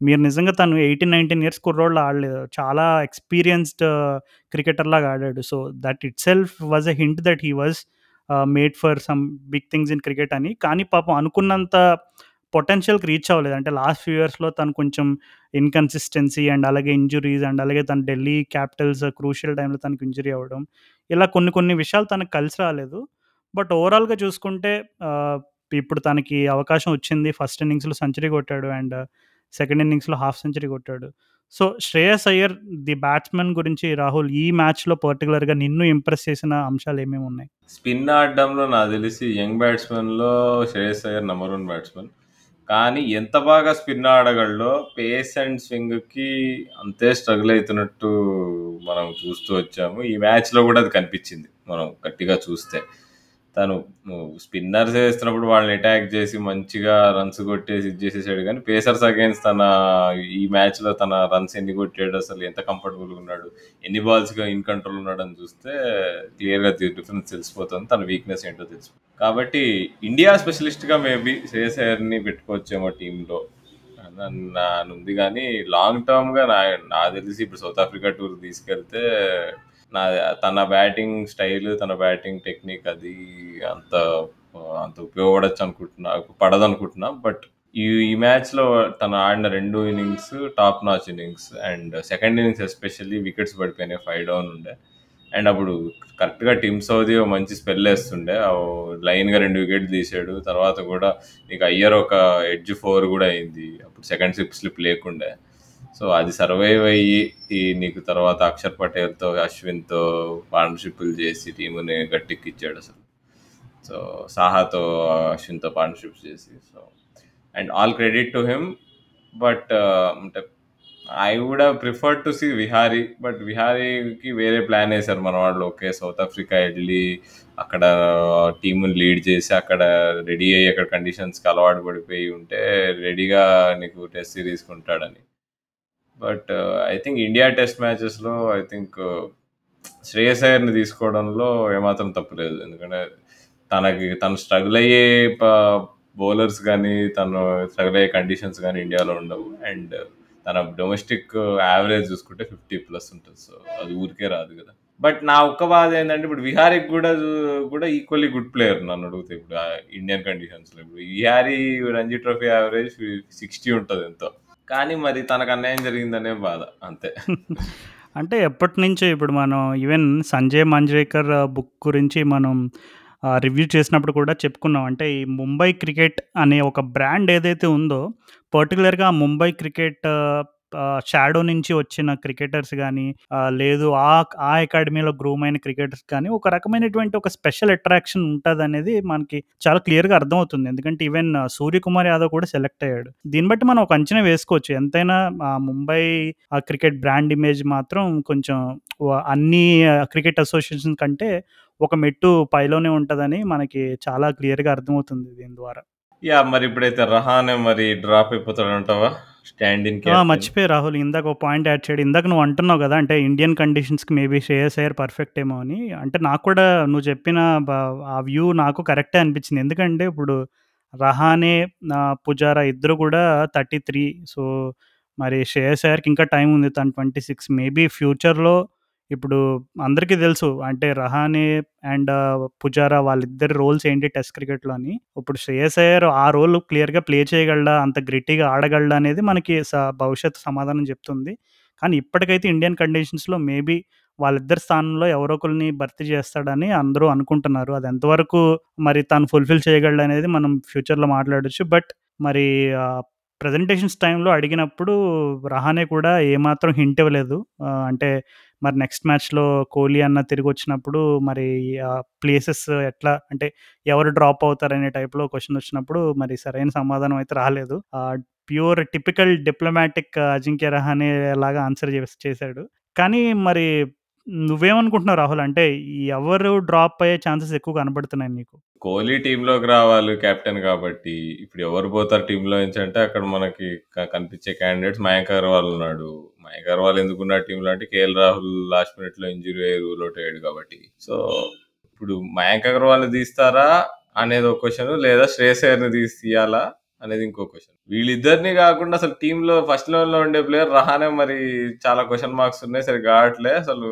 Speaker 2: మీరు నిజంగా తను 18, 19 ఇయర్స్ కుర్రోళ్ళు ఆడలేదు. చాలా ఎక్స్‌పీరియన్స్‌డ్ క్రికెటర్ uh, లాగా ఆడాడు. So, that itself was a hint that he was made for some big things in cricket అని. కానీ పాపం అనుకున్నంత పొటెన్షియల్‌కి రీచ్ అవ్వలేదు. అంటే లాస్ట్ ఫ్యూ ఇయర్స్‌లో తను కొంచెం ఇన్‌కన్సిస్టెన్సీ అండ్ అలాగే ఇంజురీస్ అండ్ అలాగే తన ఢిల్లీ క్యాపిటల్స్ క్రూషియల్ టైంలో తనకి ఇంజురీ అవ్వడం. ఇలా కొన్ని కొన్ని విషయాలు తనకు కలిసి రాలేదు. బట్ ఓవరాల్‌గా చూసుకుంటే ఇప్పుడు తనకి అవకాశం వచ్చింది. ఫస్ట్ ఇన్నింగ్స్‌లో సెంచరీ కొట్టాడు అండ్ సెకండ్ ఇన్నింగ్స్‌లో హాఫ్ సెంచరీ కొట్టాడు. So, Shreyas Iyer the batsmen గురించి రాహుల్ ఈ మ్యాచ్‌లో పర్టికులర్గా నిన్ను ఇంప్రెస్ చేసిన అంశాలు ఏమేమి ఉన్నాయి?
Speaker 1: స్పిన్ ఆడడంలో నాకు తెలిసి young బ్యాట్స్‌మెన్‌లో Shreyas Iyer number one batsmen. కానీ ఎంత బాగా స్పిన్ ఆడగలడో పేస్ అండ్ స్వింగ్‌కి అంతే స్ట్రగుల్ అవుతున్నట్టు మనం చూస్తూ వచ్చాము. ఈ మ్యాచ్‌లో కూడా అది కనిపించింది. మనం గట్టిగా చూస్తే. తను స్పిన్నర్స్ వేస్తున్నప్పుడు వాళ్ళని అటాక్ చేసి మంచిగా రన్స్ కొట్టేసి ఇది చేసేసాడు కానీ పేసర్స్ అగైన్స్ తన ఈ మ్యాచ్‌లో తన రన్స్ ఎన్ని కొట్టాడు అసలు ఎంత కంఫర్టబుల్‌గా ఉన్నాడు. ఎన్ని బాల్స్‌గా ఇన్ కంట్రోల్ ఉన్నాడని చూస్తే క్లియర్‌గా డిఫరెన్స్ తెలిసిపోతుంది. తన వీక్‌నెస్ ఏంటో తెలిసిపోతుంది. కాబట్టి ఇండియా స్పెషలిస్ట్‌గా మేబీ శ్రేయస్ అయ్యర్‌ని పెట్టుకోవచ్చేమో టీంలో అని ఉంది కానీ లాంగ్ టర్మ్‌గా నా నాకు తెలిసి ఇప్పుడు సౌత్ ఆఫ్రికా టూర్ తీసుకెళ్తే నా తన బ్యాటింగ్ స్టైల్, తన బ్యాటింగ్ టెక్నిక్ అది అంత అంత ఉపయోగపడొచ్చు అనుకుంటున్నా పడదనుకుంటున్నా. బట్ ఈ ఈ మ్యాచ్‌లో తను ఆడిన రెండు innings top notch innings. And second innings especially wickets పడిపోయినాయి. ఫైవ్ డౌన్ ఉండే. అండ్ అప్పుడు కరెక్ట్‌గా టీమ్ సౌదీ మంచి స్పెల్ వేస్తుండే లైన్‌గా రెండు వికెట్లు తీసాడు. తర్వాత కూడా నీకు అయ్యర్ ఒక ఎడ్జ్ ఫోర్ కూడా అయింది. అప్పుడు సెకండ్ స్లిప్ స్లిప్ లేకుండే. సో, అది సర్వైవ్ అయ్యి ఈ నీకు తర్వాత అక్షర్ పటేల్‌తో, అశ్విన్‌తో పార్ట్నర్‌షిప్‌లు చేసి టీముని అసలు సో, సాహాతో, అశ్విన్‌తో పార్ట్నర్‌షిప్స్ చేసి so and all credit to him. But అంటే I would prefer to see Vihari. But విహారీకి వేరే ప్లాన్ వేశారు మన వాళ్ళు. ఓకే. సౌత్ ఆఫ్రికా వెళ్ళి అక్కడ uh, టీముని లీడ్ చేసి అక్కడ రెడీ అయ్యి అక్కడ కండిషన్స్‌కి అలవాటు పడిపోయి ఉంటే రెడీగా నీకు టెస్ట్ సిరీస్‌కి ఉంటాడని. But I think India test మ్యాచెస్‌లో I think Shreyas అయ్యర్‌ని తీసుకోవడంలో ఏమాత్రం తప్పు లేదు. ఎందుకంటే తనకి తను స్ట్రగుల్ అయ్యే ప బౌలర్స్ కానీ తను స్ట్రగుల్ అయ్యే కండిషన్స్ కానీ ఇండియాలో ఉండవు. అండ్ uh, తన డొమెస్టిక్ యావరేజ్ uh, చూసుకుంటే ఫిఫ్టీ ప్లస్ ఉంటుంది సో, అది ఊరికే రాదు కదా! బట్ నా ఒక్క బాధ ఏంటంటే ఇప్పుడు విహారీకి కూడా కూడా ఈక్వల్లీ గుడ్ ప్లేయర్ నన్ను అడిగితే ఇప్పుడు ఇండియన్ కండిషన్స్‌లో. ఇప్పుడు Vihari Ranji trophy average sixty ఉంటుంది ఎంతో. కానీ మరి తనకు అన్యాయం జరిగిందనే బాధ అంతే.
Speaker 2: అంటే ఎప్పటినుంచో ఇప్పుడు మనం even Sanjay Manjrekar book uh, గురించి మనం uh, రివ్యూ చేసినప్పుడు కూడా చెప్పుకున్నాం. అంటే ఈ ముంబై క్రికెట్ అనే ఒక బ్రాండ్ ఏదైతే ఉందో పర్టికులర్గా ముంబై క్రికెట్ uh, షాడో నుంచి వచ్చిన క్రికెటర్స్ కానీ లేదు ఆ ఆ అకాడమీలో గ్రూమ్ అయిన క్రికెటర్స్ కానీ ఒక రకమైనటువంటి ఒక స్పెషల్ అట్రాక్షన్ ఉంటదనేది మనకి చాలా క్లియర్‌గా అర్థమవుతుంది. ఎందుకంటే ఈవెన్ సూర్యకుమార్ యాదవ్ కూడా సెలెక్ట్ అయ్యాడు. దీన్ని బట్టి మనం ఒక అంచనా వేసుకోవచ్చు. ఎంతైనా ముంబై ఆ క్రికెట్ బ్రాండ్ ఇమేజ్ మాత్రం కొంచెం అన్ని క్రికెట్ అసోసియేషన్ కంటే ఒక మెట్టు పైలోనే ఉంటదని మనకి చాలా క్లియర్‌గా అర్థమవుతుంది దీని ద్వారా.
Speaker 1: యా మరి ఇప్పుడైతే రహానే మరి డ్రాప్ అయిపోతాడంటావా? Stand in.
Speaker 2: మర్చిపోయా రాహుల్. ఇందాక ఒక పాయింట్ యాడ్ చేయడం. ఇందాక నువ్వు అంటున్నావు గదా! అంటే ఇండియన్ కండిషన్స్‌కి మేబీ శ్రేయస్ అయ్యర్ పర్ఫెక్ట్ ఏమో అని. అంటే నాకు కూడా నువ్వు చెప్పిన ఆ వ్యూ నాకు కరెక్టే అనిపించింది. ఎందుకంటే ఇప్పుడు రహానే, పుజారా ఇద్దరు కూడా 33 సో, మరి శ్రేయస్ అయ్యర్‌కి ఇంకా టైం ఉంది. తను 26 మేబీ ఫ్యూచర్‌లో ఇప్పుడు అందరికీ తెలుసు. అంటే రహానే అండ్ పుజారా వాళ్ళిద్దరి రోల్స్ ఏంటి టెస్ట్ క్రికెట్‌లో అని. ఇప్పుడు శ్రేయస్ అయ్యర్ ఆ రోల్ క్లియర్‌గా ప్లే చేయగలడా? అంత గ్రిట్టీగా ఆడగలడా? అనేది మనకి స భవిష్యత్తు సమాధానం చెప్తుంది. కానీ ఇప్పటికైతే ఇండియన్ కండిషన్స్‌లో మేబీ వాళ్ళిద్దరి స్థానంలో ఎవరో ఒకరిని భర్తీ చేస్తాడని అందరూ అనుకుంటున్నారు. అది ఎంతవరకు మరి తను ఫుల్‌ఫిల్ చేయగలడనేది మనం ఫ్యూచర్‌లో మాట్లాడొచ్చు. బట్ మరి ప్రజెంటేషన్స్ ప్రెజెంటేషన్స్ అడిగినప్పుడు రహానే కూడా ఏమాత్రం హింట్ ఇవ్వలేదు. అంటే మరి నెక్స్ట్ మ్యాచ్‌లో కోహ్లీ అన్న తిరిగి వచ్చినప్పుడు మరి ప్లేసెస్ ఎట్లా అంటే ఎవరు డ్రాప్ అవుతారనే టైప్‌లో క్వశ్చన్ వచ్చినప్పుడు మరి సరైన సమాధానం అయితే రాలేదు. Pure typical diplomatic Ajinkya Rahane లాగా ఆన్సర్ చేస్ చేసాడు. కానీ మరి నువ్వేమనుకుంటున్నావు రాహుల్? అంటే ఎవరు డ్రాప్ అయ్యే ఛాన్సెస్ ఎక్కువ కనబడుతున్నాయి నీకు?
Speaker 1: కోహ్లీ టీంలోకి రావాలి కెప్టెన్ కాబట్టి. ఇప్పుడు ఎవరు పోతారు టీంలో నుంచి అంటే అక్కడ మనకి కనిపించే క్యాండిడేట్స్ మయాంక్ అగర్వాల్ ఉన్నాడు. మయాంక్ అగర్వాల్ ఎందుకున్నాడు టీంలో అంటే కేఎల్ రాహుల్ లాస్ట్ మినిట్‌లో ఇంజురీ అయ్యి రూల్ అవుట్ అయ్యాడు కాబట్టి. సో, ఇప్పుడు మయాంక్ అగర్వాల్‌ని తీస్తారా అనేది ఒక క్వశ్చన్ లేదా శ్రేయస్ అయ్యర్‌ని తీసి తీయాలా అనేది ఇంకో క్వశ్చన్ వీళ్ళిద్దరిని కాకుండా అసలు టీమ్‌లో ఫస్ట్ లెవెన్‌లో ఉండే ప్లేయర్ రహానే మరి చాలా క్వశ్చన్ మార్క్స్ ఉన్నాయి. సరిగ్గా ఆడట్లే. అసలు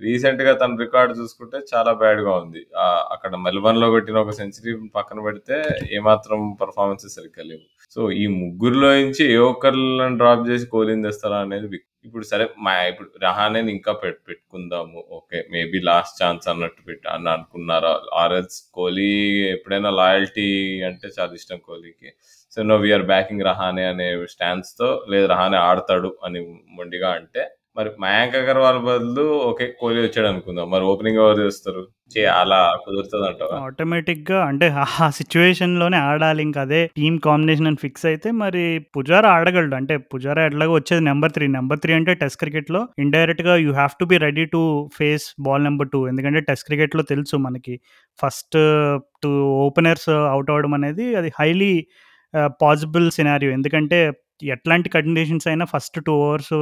Speaker 1: రీసెంట్‌గా తన రికార్డ్ చూసుకుంటే చాలా బ్యాడ్గా ఉంది. అక్కడ అక్కడ మెల్బర్న్‌లో కొట్టిన ఒక సెంచరీ పక్కన పెడితే ఏమాత్రం పెర్ఫార్మన్సెస్ సరిగ్గా లేవు. సో, ఈ ముగ్గురులో నుంచి ఏ ఒక్కరిని డ్రాప్ చేసి కోలింగ్ తెస్తారా అనేది ఇప్పుడు సరే మా ఇప్పుడు రహానే ఇంకా పెట్ పెట్టుకుందాము. ఓకే. మేబీ లాస్ట్ ఛాన్స్ అన్నట్టు పెట్ అని అనుకున్నారా? ఆర్ఎస్ కోహ్లీ ఎప్పుడైనా లాయల్టీ అంటే చాలా ఇష్టం కోహ్లీకి. So, no we're backing Rahane అనే స్టాన్స్‌తో లేదు రహానే ఆడతాడు అని మొండిగా అంటే మరి మయాంక్ అగర్వాల్ బదులు ఓకే. కోహ్లీ వచ్చాడు అనుకుందాం. మరి ఓపెనింగ్ ఎవరు చేస్తారు? అలా కుదురుతుంది అంటారు
Speaker 2: ఆటోమేటిక్గా అంటే ఆ సిట్యుయేషన్‌లోనే ఆడాలి. ఇంకా అదే టీమ్ కాంబినేషన్ అని ఫిక్స్ అయితే మరి పుజారా ఆడగలడు. అంటే పుజారా ఎట్లాగో వచ్చేది నెంబర్ త్రీ నెంబర్ త్రీ అంటే టెస్ట్ క్రికెట్‌లో ఇండైరెక్ట్‌గా you have to be ready to face ball number two ఎందుకంటే టెస్ట్ క్రికెట్‌లో తెలుసు మనకి ఫస్ట్ టూ ఓపెనర్స్ అవుట్ అవ్వడం అనేది అది హైలీ పాసిబుల్ సినారియో. ఎందుకంటే ఎట్లాంటి కండిషన్స్ అయినా first two overs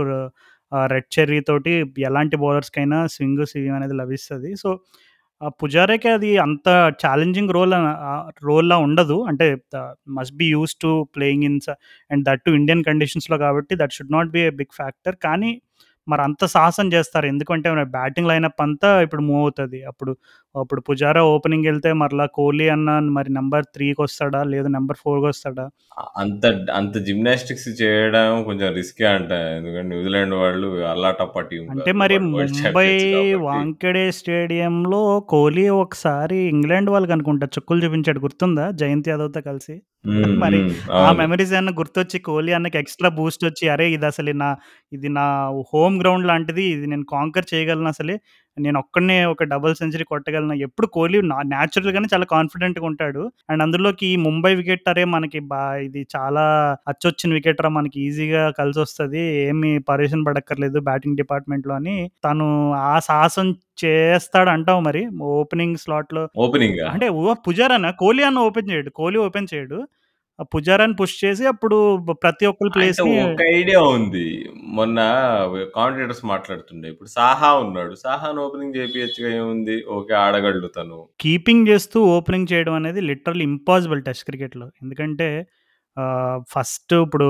Speaker 2: red cherry తోటి ఎలాంటి బౌలర్స్‌కైనా స్వింగ్, సివింగ్ అనేది లభిస్తుంది సో, పుజారేకి అది అంత ఛాలెంజింగ్ రోల్ రోల్‌లా ఉండదు. అంటే must be used to playing in స అండ్ దట్ టు ఇండియన్ కండిషన్స్‌లో కాబట్టి that should not be a big factor. కానీ మరి అంత సాహసం చేస్తారు. ఎందుకంటే బ్యాటింగ్ లైనప్ అంతా ఇప్పుడు మూవ్ అవుతుంది. అప్పుడు అప్పుడు పుజారా ఓపెనింగ్ వెళ్తే మరలా కోహ్లీ అన్న మరి నెంబర్ త్రీకి వస్తాడా? లేదా నెంబర్ ఫోర్కి వస్తాడా?
Speaker 1: అంత అంత జిమ్నాస్టిక్స్ చేయడం కొంచెం రిస్కే అంట. ఎందుకంటే న్యూజిలాండ్ వాళ్ళు అల్లాటప్ప టీం
Speaker 2: అంటే మరి ముంబై వాంకెడే స్టేడియంలో కోహ్లీ ఒకసారి ఇంగ్లాండ్ వాళ్ళకి అనుకుంటా చుక్కులు చూపించాడు. గుర్తుందా? జయంత్ యాదవ్తో కలిసి. మరి ఆ మెమరీస్ ఏమన్నా గుర్తొచ్చి కోహ్లీ అన్నకి ఎక్స్ట్రా బూస్ట్ వచ్చి అరే ఇది అసలు నా ఇది నా హోమ్ గ్రౌండ్ లాంటిది ఇది నేను కాంకర్ చేయగలను అసలే నేను ఒక్కడనే ఒక డబుల్ సెంచరీ కొట్టగలను ఎప్పుడు కోహ్లీ న్యాచురల్గానే చాలా కాన్ఫిడెంట్గా ఉంటాడు. అండ్ అందులోకి ఈ ముంబై వికెట్ అరే మనకి బా ఇది చాలా అచ్చొచ్చిన వికెట్ రా మనకి ఈజీగా కలిసి వస్తుంది ఏమి పరేషన్ పడక్కర్లేదు బ్యాటింగ్ డిపార్ట్మెంట్లో అని. తను ఆ సాహసం చేస్తాడు అంటావు మరి ఓపెనింగ్ స్లాట్లో?
Speaker 1: ఓపెనింగ్?
Speaker 2: అంటే పుజారానా? కోహ్లీ అన్న ఓపెన్ చేయడు కోహ్లీ ఓపెన్ చేయడు. ఆ పుజారాని పుష్ చేసి అప్పుడు ప్రతి ఒక్కరి ప్లేస్
Speaker 1: ఒక ఐడియా ఉంది. మొన్న కాంట్రేటర్స్ మాట్లాడుతుండే. ఇప్పుడు సాహా ఉన్నాడు. సాహాను ఓపెనింగ్ చేపించగా ఏముంది? ఓకే ఆడగలడు తను
Speaker 2: కీపింగ్ చేస్తూ ఓపెనింగ్ చేయడం అనేది లిటరల్ ఇంపాసిబుల్ టెస్ట్ క్రికెట్లో. ఎందుకంటే ఫస్ట్ ఇప్పుడు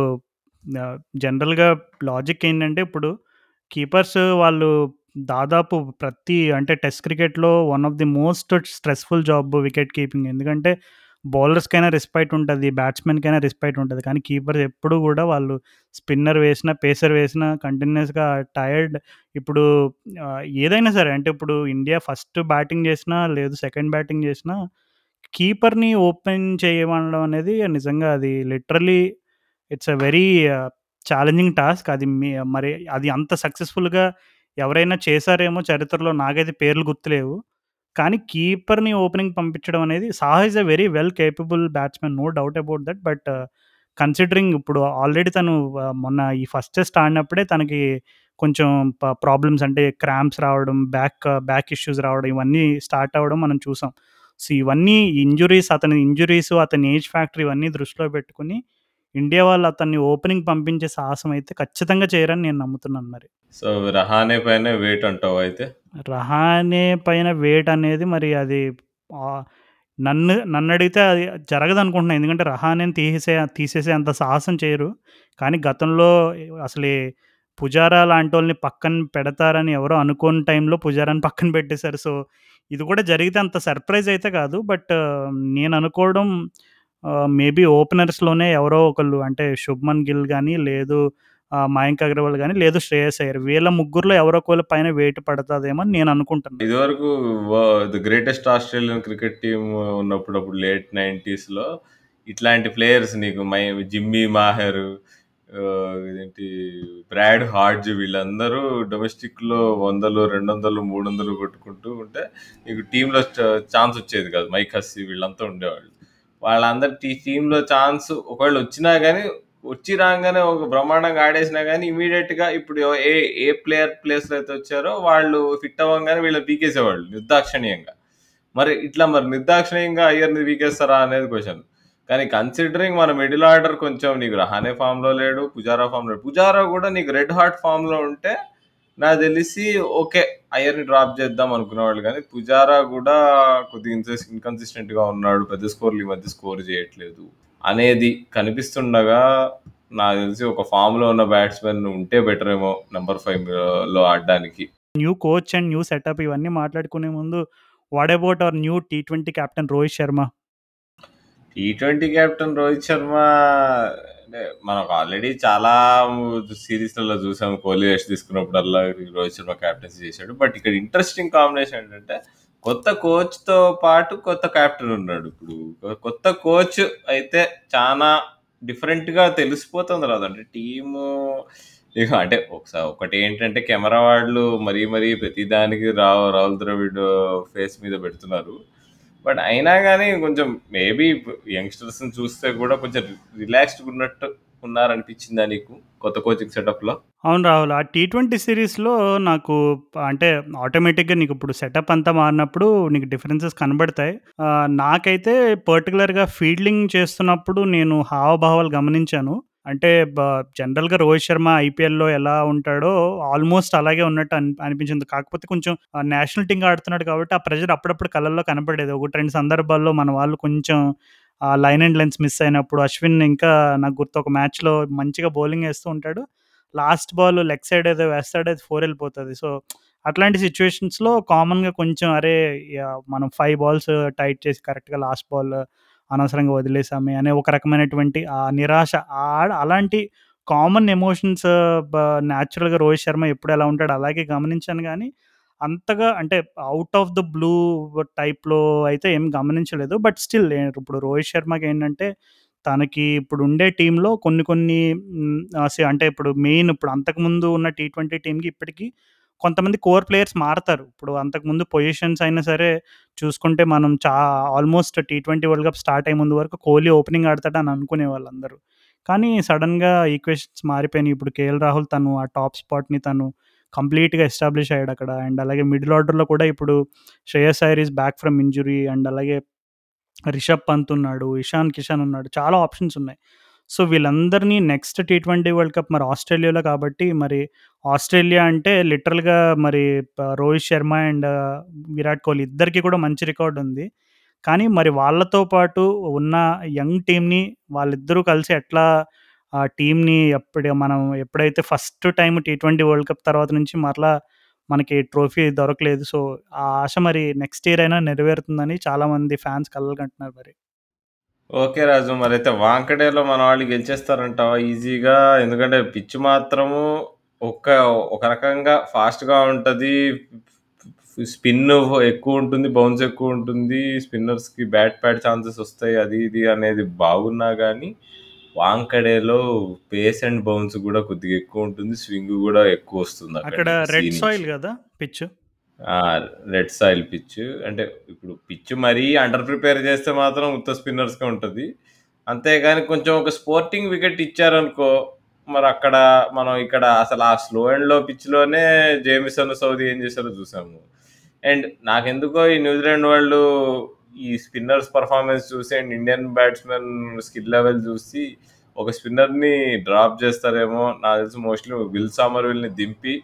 Speaker 2: జనరల్గా లాజిక్ ఏంటంటే ఇప్పుడు కీపర్స్ వాళ్ళు దాదాపు ప్రతి అంటే టెస్ట్ క్రికెట్లో one of the most stressful job wicket keeping. ఎందుకంటే బౌలర్స్కైనా రెస్పెక్ట్ ఉంటుంది బ్యాట్స్మెన్కైనా రెస్పెక్ట్ ఉంటుంది. కానీ కీపర్స్ ఎప్పుడు కూడా వాళ్ళు స్పిన్నర్ వేసిన పేసర్ వేసిన కంటిన్యూస్గా టైర్డ్ ఇప్పుడు ఏదైనా సరే అంటే ఇప్పుడు ఇండియా ఫస్ట్ బ్యాటింగ్ చేసినా లేదు సెకండ్ బ్యాటింగ్ చేసినా కీపర్ని ఓపెన్ చేయడం అనేది నిజంగా అది literally it's a very challenging task అది మరి అది అంత సక్సెస్ఫుల్గా ఎవరైనా చేశారేమో చరిత్రలో నాకైతే పేర్లు గుర్తులేవు. కానీ కీపర్ని ఓపెనింగ్ పంపించడం అనేది Saha is a very well capable batsmen no doubt about that. But considering ఇప్పుడు ఆల్రెడీ తను మొన్న ఈ ఫస్ట్ టెస్ట్ ఆడినప్పుడే తనకి కొంచెం ప్రాబ్లమ్స్ అంటే క్రాంప్స్ రావడం బ్యాక్ బ్యాక్ ఇష్యూస్ రావడం ఇవన్నీ స్టార్ట్ అవ్వడం మనం చూసాం. సో ఇవన్నీ ఇంజురీస్ అతని ఇంజురీస్ అతని ఏజ్ ఫ్యాక్టరీ ఇవన్నీ దృష్టిలో పెట్టుకుని ఇండియా వాళ్ళు అతన్ని ఓపెనింగ్ పంపించే సాహసం అయితే ఖచ్చితంగా చేయరని నేను నమ్ముతున్నాను మరి.
Speaker 1: సో రహానే పైన వెయిట్ అంటావు అయితే?
Speaker 2: రహానే పైన వెయిట్ అనేది మరి అది నన్ను నన్ను అడిగితే అది జరగదు అనుకుంటున్నాను ఎందుకంటే రహానేని తీసేసే తీసేసే అంత సాహసం చేయరు. కానీ గతంలో అసలు పుజారా లాంటి వాళ్ళని పక్కన పెడతారని ఎవరో అనుకోని టైంలో పుజారాని పక్కన పెట్టేశారు. సో ఇది కూడా జరిగితే అంత సర్ప్రైజ్ అయితే కాదు. బట్ నేను అనుకోవడం మేబీ ఓపెనర్స్లోనే ఎవరో ఒకళ్ళు అంటే శుభ్మన్ గిల్ కానీ లేదు మయాంక్ అగర్వాల్ కానీ లేదు శ్రేయస్ అయ్యర్ వీళ్ళ ముగ్గురులో ఎవరో ఒకళ్ళ పైన వెయిట్ పడుతుందేమో అని నేను అనుకుంటాను
Speaker 1: ఇదివరకు the greatest Australian cricket team ఉన్నప్పుడు అప్పుడు లేట్ నైంటీస్లో ఇట్లాంటి ప్లేయర్స్ నీకు మై జిమ్మీ మాహెర్ ఇదేంటి బ్రాడ్ హార్జ్ వీళ్ళందరూ డొమెస్టిక్లో వందలు రెండు వందలు మూడు వందలు కొట్టుకుంటూ ఉంటే నీకు టీంలో ఛాన్స్ వచ్చేది కాదు. మైక్ హస్సీ వీళ్ళంతా ఉండేవాళ్ళు. వాళ్ళందరి టీంలో ఛాన్స్ ఒకళ్ళు వచ్చినా కానీ వచ్చి రాగానే ఒక బ్రహ్మాండంగా ఆడేసినా కానీ ఇమీడియట్గా ఇప్పుడు ఏ ఏ ప్లేయర్ ప్లేస్లో అయితే వచ్చారో వాళ్ళు ఫిట్ అవ్వగానే వీళ్ళు పీకేసేవాళ్ళు నిర్దాక్షణీయంగా. మరి ఇట్లా మరి నిర్దాక్షణీయంగా అయ్యర్ని పీకేస్తారా అనేది క్వశ్చన్ కానీ కన్సిడరింగ్ మన మిడిల్ ఆర్డర్ కొంచెం నీకు రహానే ఫామ్లో లేడు పుజారా ఫామ్ లేడు. పుజారా కూడా నీకు రెడ్ హార్ట్ ఫామ్లో ఉంటే నాకు తెలిసి ఓకే అయ్యర్ని డ్రాప్ చేద్దాం అనుకునేవాళ్ళు కానీ పుజారా కూడా కొద్దిగా ఇన్కన్సిస్టెంట్గా ఉన్నాడు. పెద్ద స్కోర్లు ఈ మధ్య స్కోర్ చేయట్లేదు అనేది కనిపిస్తుండగా నాకు తెలిసి ఒక ఫామ్లో ఉన్న బ్యాట్స్మెన్ ఉంటే బెటర్ ఏమో నెంబర్ ఫైవ్లో ఆడడానికి.
Speaker 2: New coach and new setup ఇవన్నీ మాట్లాడుకునే ముందు what about our new T twenty captain Rohit Sharma
Speaker 1: T twenty captain Rohit Sharma అంటే మనకు ఆల్రెడీ చాలా సిరీస్లలో చూసాం కోహ్లీ రెస్ట్ తీసుకున్నప్పుడల్లా రోహిత్ శర్మ క్యాప్టెన్సీ చేశాడు. బట్ ఇక్కడ ఇంట్రెస్టింగ్ కాంబినేషన్ ఏంటంటే కొత్త కోచ్తో పాటు కొత్త క్యాప్టెన్ ఉన్నాడు ఇప్పుడు. కొత్త కోచ్ అయితే చాలా డిఫరెంట్గా తెలిసిపోతుంది రాదు. అంటే టీము ఇక అంటే ఒకసారి ఒకటి ఏంటంటే కెమెరా వాళ్ళు మరీ మరీ ప్రతిదానికి రావు రాహుల్ ద్రవిడ్ ఫేస్ మీద పెడుతున్నారు. బట్ అయినా కానీ కొంచెం మేబీ యంగ్స్టర్స్ని చూస్తే కూడా కొంచెం రిలాక్స్డ్ ఉన్నట్టు ఉన్నారనిపించిందా నీకు కొత్త కోచింగ్ సెటప్లో?
Speaker 2: అవును రాహుల్ ఆ టీ ట్వంటీ సిరీస్లో నాకు అంటే ఆటోమేటిక్గా నీకు ఇప్పుడు సెటప్ అంతా మారినప్పుడు నీకు డిఫరెన్సెస్ కనబడతాయి. నాకైతే పర్టికులర్గా ఫీల్డింగ్ చేస్తున్నప్పుడు నేను హావభావాలు గమనించాను. అంటే జనరల్గా రోహిత్ శర్మ ఐపీఎల్లో ఎలా ఉంటాడో ఆల్మోస్ట్ అలాగే ఉన్నట్టు అని అనిపించింది. కాకపోతే కొంచెం నేషనల్ టీమ్ ఆడుతున్నాడు కాబట్టి ఆ ప్రెజర్ అప్పుడప్పుడు కళ్ళల్లో కనపడేది. ఒకటి రెండు సందర్భాల్లో మన వాళ్ళు కొంచెం ఆ లైన్ అండ్ లెన్స్ మిస్ అయినప్పుడు అశ్విన్ ఇంకా నాకు గుర్తు ఒక మ్యాచ్లో మంచిగా బౌలింగ్ వేస్తూ ఉంటాడు. లాస్ట్ బాల్ లెగ్ సైడ్ ఏదో వేస్తాడు అది ఫోర్ వెళ్ళిపోతుంది. సో అట్లాంటి సిచ్యువేషన్స్లో కామన్గా కొంచెం అరే మనం ఫైవ్ బాల్స్ టైట్ చేసి కరెక్ట్గా లాస్ట్ బాల్ అనవసరంగా వదిలేసామే అనే ఒక రకమైనటువంటి ఆ నిరాశ అలాంటి కామన్ ఎమోషన్స్ న్యాచురల్గా రోహిత్ శర్మ ఎప్పుడు ఎలా ఉంటాడు అలాగే గమనించాను కానీ అంతగా అంటే అవుట్ ఆఫ్ ద బ్లూ టైప్లో అయితే ఏం గమనించలేదు. బట్ స్టిల్ ఇప్పుడు రోహిత్ శర్మకి ఏంటంటే తనకి ఇప్పుడు ఉండే టీంలో కొన్ని కొన్ని అంటే ఇప్పుడు మెయిన్ ఇప్పుడు అంతకుముందు ఉన్న టీ ట్వంటీ టీంకి ఇప్పటికీ కొంతమంది కోర్ ప్లేయర్స్ మారతారు. ఇప్పుడు అంతకుముందు పొజిషన్స్ అయినా సరే చూసుకుంటే మనం చా almost T twenty world cup start అయ్యే ముందు వరకు కోహ్లీ ఓపెనింగ్ ఆడతాడు అని అనుకునే వాళ్ళందరూ. కానీ సడన్గా ఈక్వేషన్స్ మారిపోయినాయి. ఇప్పుడు కేఎల్ రాహుల్ తను ఆ టాప్ స్పాట్ని తను కంప్లీట్గా ఎస్టాబ్లిష్ అయ్యాడు అక్కడ. అండ్ అలాగే మిడిల్ ఆర్డర్లో కూడా ఇప్పుడు Shreyas Iyer is back from injury and అలాగే రిషబ్ పంత్ ఉన్నాడు ఇషాన్ కిషాన్ ఉన్నాడు. చాలా ఆప్షన్స్ ఉన్నాయి. సో వీళ్ళందరినీ next T twenty world cup మరి ఆస్ట్రేలియాలో కాబట్టి మరి ఆస్ట్రేలియా అంటే లిటరల్గా మరి రోహిత్ శర్మ అండ్ విరాట్ కోహ్లీ ఇద్దరికి కూడా మంచి రికార్డ్ ఉంది. కానీ మరి వాళ్ళతో పాటు ఉన్న యంగ్ టీమ్ని వాళ్ళిద్దరూ కలిసి ఎట్లా ఆ టీంని ఎప్పుడు మనం ఎప్పుడైతే first time T twenty world cup తర్వాత నుంచి మరలా మనకి ట్రోఫీ దొరకలేదు. సో ఆ ఆశ మరి నెక్స్ట్ ఇయర్ అయినా నెరవేరుతుందని చాలామంది ఫ్యాన్స్ కలగంటున్నారు మరి.
Speaker 1: ఓకే రాజు మరైతే వాంకడేలో మన వాళ్ళు గెలిచేస్తారంటావా ఈజీగా ఎందుకంటే పిచ్ మాత్రము ఒక ఒక రకంగా ఫాస్ట్గా ఉంటుంది. స్పిన్ ఎక్కువ ఉంటుంది బౌన్స్ ఎక్కువ ఉంటుంది. స్పిన్నర్స్కి బ్యాట్ ప్యాడ్ ఛాన్సెస్ వస్తాయి అది ఇది అనేది బాగున్నా కానీ వాంకడేలో పేస్ అండ్ బౌన్స్ కూడా కొద్దిగా ఎక్కువ ఉంటుంది. స్వింగ్ కూడా ఎక్కువ వస్తుంది
Speaker 2: అక్కడ రెడ్
Speaker 1: నుంచి.
Speaker 2: సాయిల్ కదా
Speaker 1: రెడ్ సాయిల్ పిచ్ అంటే ఇప్పుడు పిచ్ మరీ అండర్ ప్రిపేర్ చేస్తే మాత్రం ఉత్త స్పిన్నర్స్గా ఉంటుంది. అంతేగాని కొంచెం ఒక స్పోర్టింగ్ వికెట్ ఇచ్చారనుకో మరి అక్కడ మనం ఇక్కడ అసలు ఆ స్లో అండ్లో పిచ్లోనే జేమిసన్ సౌదీ ఏం చేశారో చూసాము. అండ్ నాకెందుకో ఈ న్యూజిలాండ్ వాళ్ళు ఈ స్పిన్నర్స్ పర్ఫార్మెన్స్ చూసి and Indian batsmen skill level చూసి ఒక స్పిన్నర్ని డ్రాప్ చేస్తారేమో నాకు తెలిసి మోస్ట్లీ విల్ సామర్ విల్ని దింపి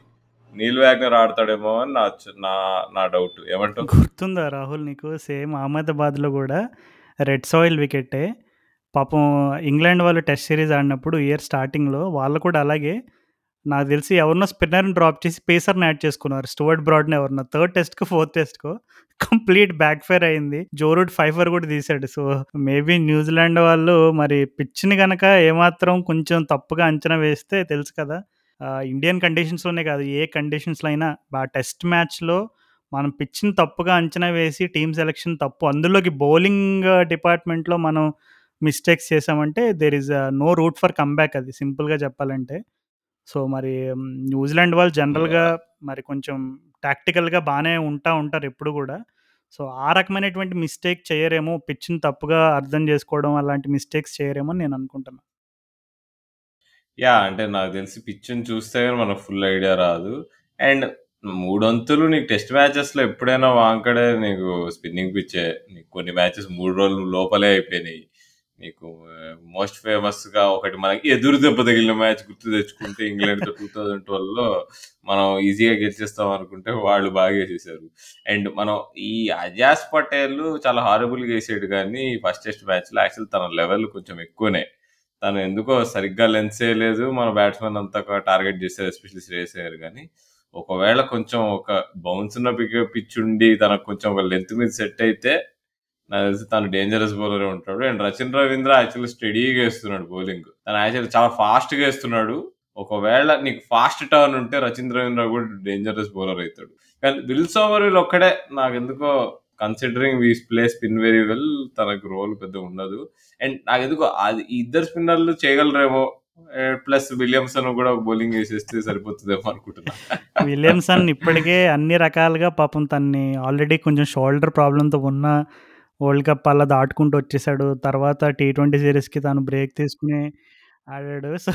Speaker 1: నీల్ వ్యాగ్నర్ ఆడతాడేమో అని నా నా నా డౌట్. ఏమంటావు?
Speaker 2: గుర్తుందా రాహుల్ నీకు? సేమ్ అహ్మదాబాద్లో కూడా రెడ్ సాయిల్ వికెటే. పాపం ఇంగ్లాండ్ వాళ్ళు టెస్ట్ సిరీస్ ఆడినప్పుడు ఇయర్ స్టార్టింగ్లో వాళ్ళు కూడా అలాగే నాకు తెలిసి ఎవరినో స్పిన్నర్ని డ్రాప్ చేసి పేసర్ని యాడ్ చేసుకున్నారు. స్టూవర్ట్ బ్రాడ్ని ఎవరినో. థర్డ్ టెస్ట్కు ఫోర్త్ టెస్ట్కు కంప్లీట్ బ్యాక్ ఫైర్ అయింది. జోరూడ్ ఫైఫర్ కూడా తీశాడు. సో మేబీ న్యూజిలాండ్ వాళ్ళు మరి పిచ్ని కనుక ఏమాత్రం కొంచెం తప్పుగా అంచనా వేస్తే తెలుసు కదా. ఇండియన్ కండిషన్స్లోనే కాదు ఏ కండిషన్స్లో అయినా ఆ టెస్ట్ మ్యాచ్లో మనం పిచ్ని తప్పుగా అంచనా వేసి టీమ్ సెలెక్షన్ తప్పు. అందులోకి బౌలింగ్ డిపార్ట్మెంట్లో మనం మిస్టేక్స్ చేసామంటే there is no route for comeback అది సింపుల్గా చెప్పాలంటే. సో మరి న్యూజిలాండ్ వాళ్ళు జనరల్గా మరి కొంచెం టాక్టికల్గా బాగానే ఉంటా ఉంటారు ఎప్పుడు కూడా. సో ఆ రకమైనటువంటి మిస్టేక్ చేయరేమో పిచ్ని తప్పుగా అర్థం చేసుకోవడం అలాంటి మిస్టేక్స్ చేయరేమో నేను అనుకుంటున్నాను
Speaker 1: యా అంటే నాకు తెలిసి పిచ్ని చూస్తే గానీ మనకు ఫుల్ ఐడియా రాదు. అండ్ మూడొంతులు నీకు టెస్ట్ మ్యాచెస్లో ఎప్పుడైనా వాంకడే నీకు స్పిన్నింగ్ పిచ్చే నీకు కొన్ని మ్యాచెస్ మూడు రోజులు లోపలే అయిపోయినాయి. నీకు మోస్ట్ ఫేమస్గా ఒకటి మనకి ఎదురు దెబ్బ తగిలిన మ్యాచ్ గుర్తు తెచ్చుకుంటే ఇంగ్లాండ్తో టూ థౌజండ్ ట్వెల్వ్లో మనం ఈజీగా గెలిచేస్తాం అనుకుంటే వాళ్ళు బాగా వేసేసారు. అండ్ మనం ఈ అజాస్ పటేల్ చాలా హారబుల్గా వేసాడు కానీ ఫస్ట్ టెస్ట్ మ్యాచ్లో యాక్చువల్ తన లెవెల్ కొంచెం ఎక్కువనే. తను ఎందుకో సరిగ్గా లెన్స్ వేయలేదు మన బ్యాట్స్మెన్ అంతా టార్గెట్ చేశారు ఎస్పెషల్లీ శ్రేయస్ అయ్యారు కానీ ఒకవేళ కొంచెం ఒక బౌన్స్ ఉన్న పిక్ పిచ్ ఉండి తనకు కొంచెం ఒక లెంత్ మీద సెట్ అయితే నాకు తెలిసి తను డేంజరస్ బౌలర్ ఉంటాడు. అండ్ రచిన్ రవీంద్ర యాక్చువల్లీ స్టడీగా వేస్తున్నాడు బౌలింగ్ తను యాక్చువల్లీ చాలా ఫాస్ట్గా వేస్తున్నాడు. ఒకవేళ నీకు ఫాస్ట్ టర్న్ ఉంటే రచిన్ రవీంద్ర కూడా డేంజరస్ బౌలర్ అవుతాడు. కానీ విల్ సోమర్ ఒక్కడే నాకు ఎందుకో considering we play spin very well తనకు రోల్ పెద్ద ఉండదు. అండ్ నాకు ఎందుకో అది ఇద్దరు స్పిన్నర్లు చేయగలరేమో ప్లస్ విలియమ్సన్ కూడా బౌలింగ్ వేసేస్తే సరిపోతుందేమో అనుకుంటున్నా.
Speaker 2: విలియమ్సన్ ఇప్పటికే అన్ని రకాలుగా పాపం తన్ని ఆల్రెడీ కొంచెం షోల్డర్ ప్రాబ్లంతో ఉన్న వరల్డ్ కప్ అలా దాటుకుంటూ వచ్చేసాడు. తర్వాత టీ ట్వంటీ సిరీస్కి తను బ్రేక్ తీసుకుని ఆడాడు. సో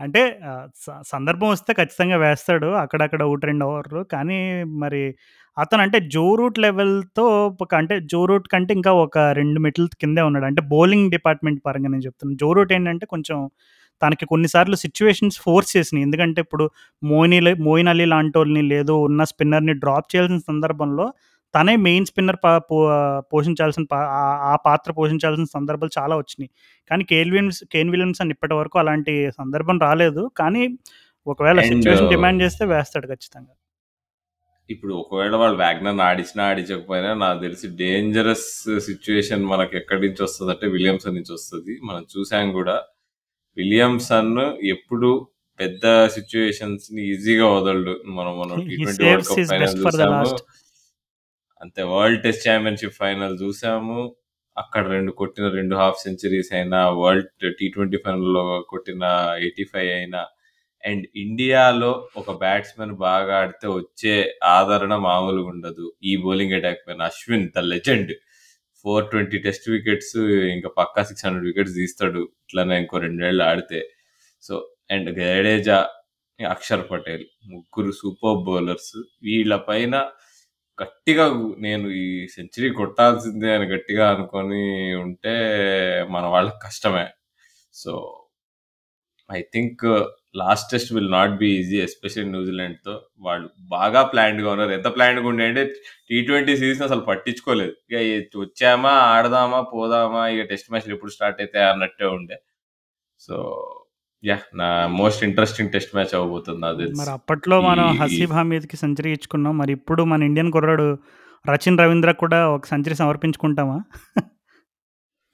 Speaker 2: అంటే స- సందర్భం వస్తే ఖచ్చితంగా వేస్తాడు. అక్కడక్కడ ఒకటి రెండు ఓవర్లు కానీ మరి అతను అంటే జో రూట్ లెవెల్తో ఒక అంటే జో రూట్ కంటే ఇంకా ఒక రెండు మెట్లు కిందే ఉన్నాడు. అంటే బౌలింగ్ డిపార్ట్మెంట్ పరంగా నేను చెప్తున్నాను జో రూట్ ఏంటంటే కొంచెం తనకి కొన్నిసార్లు సిచ్యువేషన్స్ ఫోర్స్ చేసినాయి. ఎందుకంటే ఇప్పుడు మోయిన్ మోయిన్ అలీ లాంటి వాళ్ళని లేదు ఉన్న స్పిన్నర్ని డ్రాప్ చేయాల్సిన సందర్భంలో తనే మెయిన్ స్పిన్నర్ పా పో- పోషించాల్సిన పా- ఆ- పాత్ర పోషించాల్సిన సందర్భాలు చాలా వచ్చినాయి. కానీ కేల్ విలియమ్స్ కేన్ విలియమ్సన్ ఇప్పటి వరకు అలాంటి సందర్భం రాలేదు. కానీ ఒకవేళ సిచ్యువేషన్ డిమాండ్ చేస్తే వేస్తాడు ఖచ్చితంగా.
Speaker 1: ఇప్పుడు ఒకవేళ వాళ్ళు వ్యాగ్నర్‌ని ఆడించినా, ఆడించకపోయినా నాకు తెలిసి డేంజరస్ సిట్యుయేషన్ మనకు ఎక్కడి నుంచి వస్తదంటే విలియమ్సన్ నుంచి వస్తది. మనం చూసాం గూడా. విలియమ్సన్ ఎప్పుడు పెద్ద సిట్యుయేషన్స్‌ని ఈజీగా వదలడు. మనం మనం
Speaker 2: హి
Speaker 1: టీ20 వరల్డ్ కప్ ఫైనల్ చూసాము. అంతే వరల్డ్ టెస్ట్ ఛాంపియన్‌షిప్ ఫైనల్ చూసాము. అక్కడ 2 కొట్టిన 2 హాఫ్ సెంచరీస్ అయినా, వరల్డ్ టీ20 ఫైనల్‌లో కొట్టిన 85 అయినా అండ్ ఇండియాలో ఒక బ్యాట్స్మెన్ బాగా ఆడితే వచ్చే ఆదరణ మామూలుగా ఉండదు. ఈ బౌలింగ్ అటాక్ పైన Ashwin the legend 420 test wickets ఇంకా పక్కా 600 వికెట్స్ తీస్తాడు. ఇట్లనే ఇంకో రెండేళ్ళు ఆడితే. సో అండ్ జడేజా, అక్షర్ పటేల్ ముగ్గురు సూపర్ బౌలర్స్. వీళ్ళ పైన గట్టిగా నేను ఈ సెంచరీ కొట్టాల్సిందే అని గట్టిగా అనుకొని ఉంటే మన వాళ్ళకి కష్టమే. So I think last test will not be easy especially న్యూజిలాండ్‌తో. వాళ్ళు బాగా ప్లాన్డ్‌గా ఉన్నారు. ఎంత ప్లాన్డ్‌గా ఉండే అంటే టీ20 సీరీస్‌ని అసలు పట్టించుకోలేదు. ఇగ వచ్చామా, ఆడదామా, పోదామా ఇగ టెస్ట్ మ్యాచ్‌లు ఎప్పుడు స్టార్ట్ అయితాయా అన్నట్టే ఉండే. So yeah! నా మోస్ట్ ఇంట్రెస్టింగ్ టెస్ట్ మ్యాచ్ అవ్వబోతుంది నాకు
Speaker 2: మరి. అప్పట్లో మనం హసీబ్ హమీద్‌కి సెంచరీ ఇచ్చుకున్నాం. మరి ఇప్పుడు మన ఇండియన్ కుర్రాడు రచిన్ రవీంద్రకి కూడా ఒక సెంచరీ సమర్పించుకుంటామా?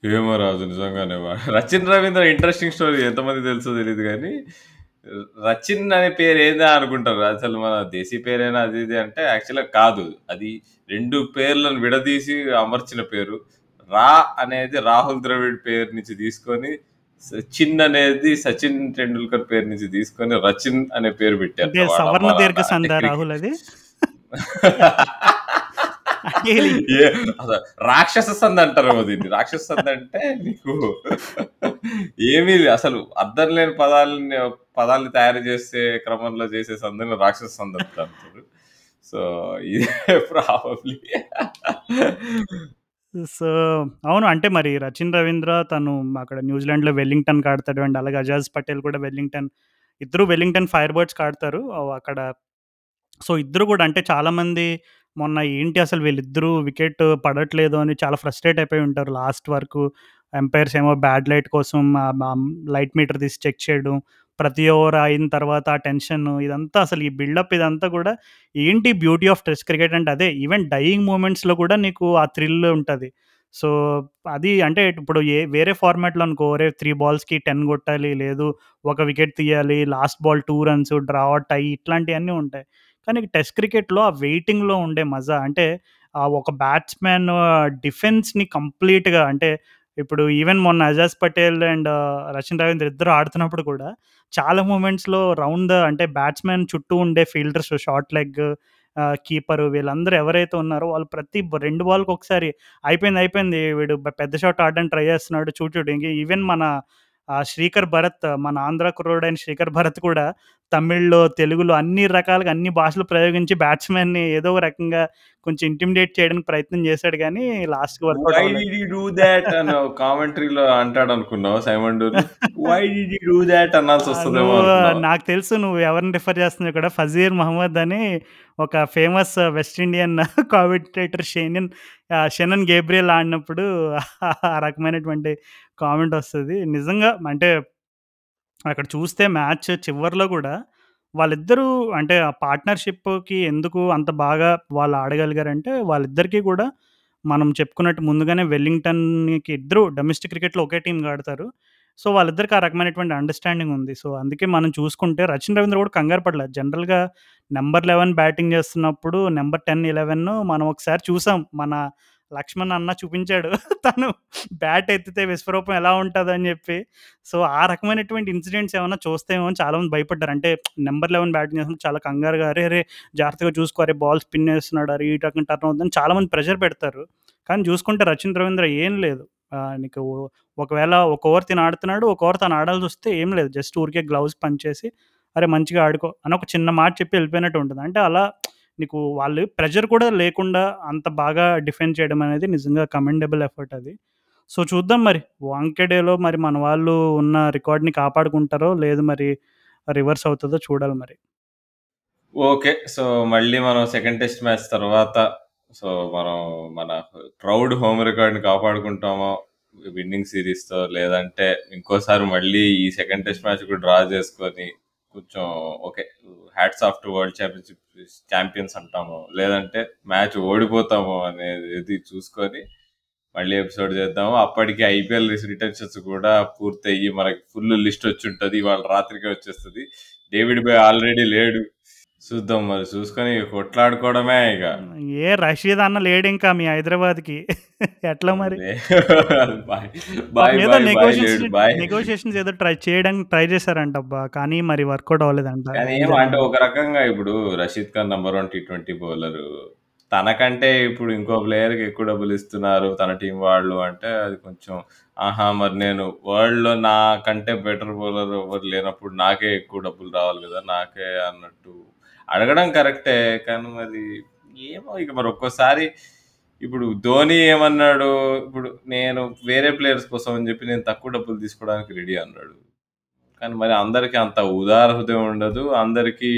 Speaker 1: ఏమో రాజు నిజంగానే రచిన్ రవీంద్ర ఇంట్రెస్టింగ్ స్టోరీ ఎంతమందికి తెలుసో తెలీదు గానీ, రచిన్ అనే పేరు ఏందా అనుకుంటారు. అసలు మన దేశీ పేరేనా అది ఇది అంటే యాక్చువల్‌గా కాదు. అది 2 పేర్లను విడదీసి అమర్చిన పేరు. రా అనేది రాహుల్ ద్రవిడ్ పేరు నుంచి తీసుకొని, సచిన్ అనేది సచిన్ టెండూల్కర్ పేరు నుంచి తీసుకొని రచిన్ అనే పేరు
Speaker 2: రాహుల్ అది?
Speaker 1: రాక్షస సంధి అంటారేమో దీన్ని. రాక్షస సంధి అంటే నీకు ఏమీ అసలు అర్థం లేని పదాలని పదాల్ని తయారు చేసే క్రమంలో చేసే సంధిని రాక్షస సంధి అంటారు. సో ఇదే ప్రాబబ్లీ
Speaker 2: సో అవును. అంటే మరి రచిన్ రవీంద్ర తను అక్కడ న్యూజిలాండ్‌లో వెల్లింగ్టన్‌కి ఆడతాడు. అండ్ అలాగే అజాజ్ పటేల్ కూడా వెల్లింగ్టన్ ఇద్దరు వెల్లింగ్టన్ ఫైర్ బర్డ్స్‌కి ఆడతారు. అక్కడ సో ఇద్దరు కూడా అంటే చాలామంది మొన్న ఏంటి అసలు వీళ్ళిద్దరూ వికెట్ పడట్లేదు అని చాలా ఫ్రస్ట్రేట్ అయిపోయి ఉంటారు లాస్ట్ వరకు. ఎంపైర్స్ ఏమో బ్యాడ్ లైట్ కోసం లైట్ మీటర్ తీసి చెక్ చేయడం. ప్రతి ఓవర్ అయిన తర్వాత ఆ టెన్షన్ ఇదంతా అసలు ఈ బిల్డప్ ఇదంతా కూడా ఏంటి బ్యూటీ ఆఫ్ టెస్ట్ క్రికెట్ అంటే అదే ఈవెన్ డైయింగ్ మూమెంట్స్‌లో కూడా నీకు ఆ థ్రిల్ ఉంటుంది సో అది అంటే ఇప్పుడు ఏ వేరే ఫార్మాట్‌లో అనుకో ఒరేయ్ 3 బాల్స్‌కి 10 కొట్టాలి. లేదు ఒక వికెట్ తీయాలి. Last ball two runs draw tie ఇట్లాంటివన్నీ ఉంటాయి. కానీ టెస్ట్ క్రికెట్‌లో ఆ వెయిటింగ్‌లో ఉండే మజా అంటే ఆ ఒక బ్యాట్స్‌మెన్ డిఫెన్స్‌ని కంప్లీట్‌గా అంటే ఇప్పుడు ఈవెన్ మొన్న అజాజ్ పటేల్ అండ్ రచిన్ రవీంద్ర ఇద్దరు ఆడుతున్నప్పుడు కూడా చాలా మూమెంట్స్‌లో రౌండ్ ద అంటే బ్యాట్స్‌మెన్ చుట్టూ ఉండే fielders short leg keeper keeper వీళ్ళందరూ ఎవరైతే ఉన్నారో వాళ్ళు ప్రతి రెండు బాల్‌కి ఒకసారి అయిపోయింది, అయిపోయింది వీడు పెద్ద షాట్ ఆడడానికి ట్రై చేస్తున్నాడు చూడు చూడు. ఇంక ఈవెన్ మన ఆహ్, శ్రీకర్ భరత్ మన ఆంధ్ర కుర్రోడైన శ్రీకర్ భరత్ కూడా తమిళ్‌లో, తెలుగులో అన్ని రకాలుగా అన్ని భాషలు ప్రయోగించి బ్యాట్స్‌మెన్‌ని ఏదో రకంగా కొంచెం ఇంటిమిడేట్ చేయడానికి ప్రయత్నం చేశాడు గానీ లాస్ట్‌కి వర్కౌట్
Speaker 1: వై
Speaker 2: అవ్వలేదు.
Speaker 1: డిడ్ యూ డూ థాట్ అని కామెంటరీలో అంటాడు అనుకున్నావా సైమన్? వై డూ అనాల్సి వస్తదేమో?
Speaker 2: నాకు తెలుసు నువ్వు ఎవరిని రిఫర్ చేస్తున్నావో ఇక్కడ ఫజీర్ మహమ్మద్ అని ఒక famous West Indian commentator Shannon ah, Shannon Gabriel ఆడినప్పుడు ఆ రకమైనటువంటి కామెంట్ వస్తది. నిజంగా అంటే అక్కడ చూస్తే మ్యాచ్ చివర్లో కూడా వాళ్ళిద్దరూ అంటే ఆ పార్ట్నర్‌షిప్‌కి ఎందుకు అంత బాగా వాళ్ళు ఆడగలిగారంటే వాళ్ళిద్దరికీ కూడా మనం చెప్పుకున్నట్టు ముందుగానే వెల్లింగ్టన్‌కి ఇద్దరు డొమెస్టిక్ క్రికెట్‌లో ఒకే టీమ్‌గా ఆడతారు. సో వాళ్ళిద్దరికి ఆ రకమైనటువంటి అండర్‌స్టాండింగ్ ఉంది. సో అందుకే మనం చూసుకుంటే రచిన్ రవీంద్ర కూడా కంగారు పడలేదు. జనరల్‌గా నంబర్ 11 బ్యాటింగ్ చేస్తున్నప్పుడు నంబర్ 10, 11 మనం ఒకసారి చూసాం. మన లక్ష్మణ్ అన్న చూపించాడు. తను బ్యాట్ ఎత్తితే విశ్వరూపం ఎలా ఉంటుందని చెప్పి. సో ఆ రకమైనటువంటి ఇన్సిడెంట్స్ ఏమైనా చూస్తేమో అని చాలామంది భయపడ్డారు. అంటే నెంబర్ లెవెన్ బ్యాటింగ్ చేస్తున్నప్పుడు చాలా కంగారుగా అరే! అరే! జాగ్రత్తగా చూసుకో అరే! బాల్ స్పిన్ వేస్తున్నాడు అరే! ఈ రకం టర్న్ అవుతుందని చాలామంది ప్రెషర్ పెడతారు. కానీ చూసుకుంటే రచిన్ రవీంద్ర ఏం లేదు. నీకు ఒకవేళ ఒక ఓవర్ తిని ఆడుతున్నాడు. ఒక ఓవర్ తను ఆడాల్సొస్తే ఏం లేదు. జస్ట్ ఊరికే గ్లౌస్ పనిచేసి అరే! మంచిగా ఆడుకో అని ఒక చిన్న మాట చెప్పి వెళ్ళిపోయినట్టు ఉంటుంది అంటే అలా నీకు వాళ్ళు ప్రెషర్ కూడా లేకుండా అంత బాగా డిఫెండ్ చేయడం అనేది నిజంగా కమెండబుల్ ఎఫర్ట్ అది. సో చూద్దాం మరి వాంకెడేలో మరి మన వాళ్ళు ఉన్న రికార్డ్‌ని కాపాడుకుంటారో లేదు మరి రివర్స్ అవుతుందో చూడాలి మరి.
Speaker 1: ఓకే. సో మళ్ళీ మనం సెకండ్ టెస్ట్ మ్యాచ్ తర్వాత సో మనం మన ప్రౌడ్ హోమ్ రికార్డ్‌ని కాపాడుకుంటామో విన్నింగ్ సిరీస్తో లేదంటే ఇంకోసారి మళ్ళీ ఈ సెకండ్ టెస్ట్ మ్యాచ్ కూడా డ్రా చేసుకొని కొంచెం okay hats off to world championship champions అంటాము. లేదంటే మ్యాచ్ ఓడిపోతాము అనేది చూసుకొని మళ్ళీ ఎపిసోడ్ చేద్దాము. అప్పటికి ఐపీఎల్ రిటర్న్స్ కూడా పూర్తయ్యి మనకి ఫుల్ లిస్ట్ వచ్చి ఉంటుంది. ఇవాళ రాత్రికే వచ్చేస్తుంది. డేవిడ్ బై ఆల్రెడీ లేడు. చూద్దాం మరి చూసుకొని కొట్లాడుకోవడమే ఇక.
Speaker 2: ఏ రషీద్ అన్న లేడు ఇంకా మీ హైదరాబాద్కి. ఎట్లా మరి? ఏదో నెగోషియేషన్స్ ఏదో ట్రై చేయడానికి ట్రై చేశారంట అబ్బా కానీ మరి వర్కౌట్ అవ్వలేదంట.
Speaker 1: అంటే ఒక రకంగా ఇప్పుడు Rashid Khan number one T twenty bowler తనకంటే ఇప్పుడు ఇంకో ప్లేయర్కి ఎక్కువ డబ్బులు ఇస్తున్నారు తన టీం వాళ్ళు అంటే అది కొంచెం ఆహా మరి నేను వరల్డ్లో నాకంటే బెటర్ బౌలర్ ఎవరు లేనప్పుడు నాకే ఎక్కువ డబ్బులు రావాలి కదా నాకే అన్నట్టు అడగడం కరెక్టే కానీ మరి ఏమో ఇక మరి ఒక్కోసారి ఇప్పుడు ధోని ఏమన్నాడు ఇప్పుడు నేను వేరే ప్లేయర్స్ కోసం అని చెప్పి నేను తక్కువ డబ్బులు తీసుకోవడానికి రెడీ అన్నాడు. కానీ మరి అందరికీ అంత ఉదార హృదయం ఉండదు అందరికీ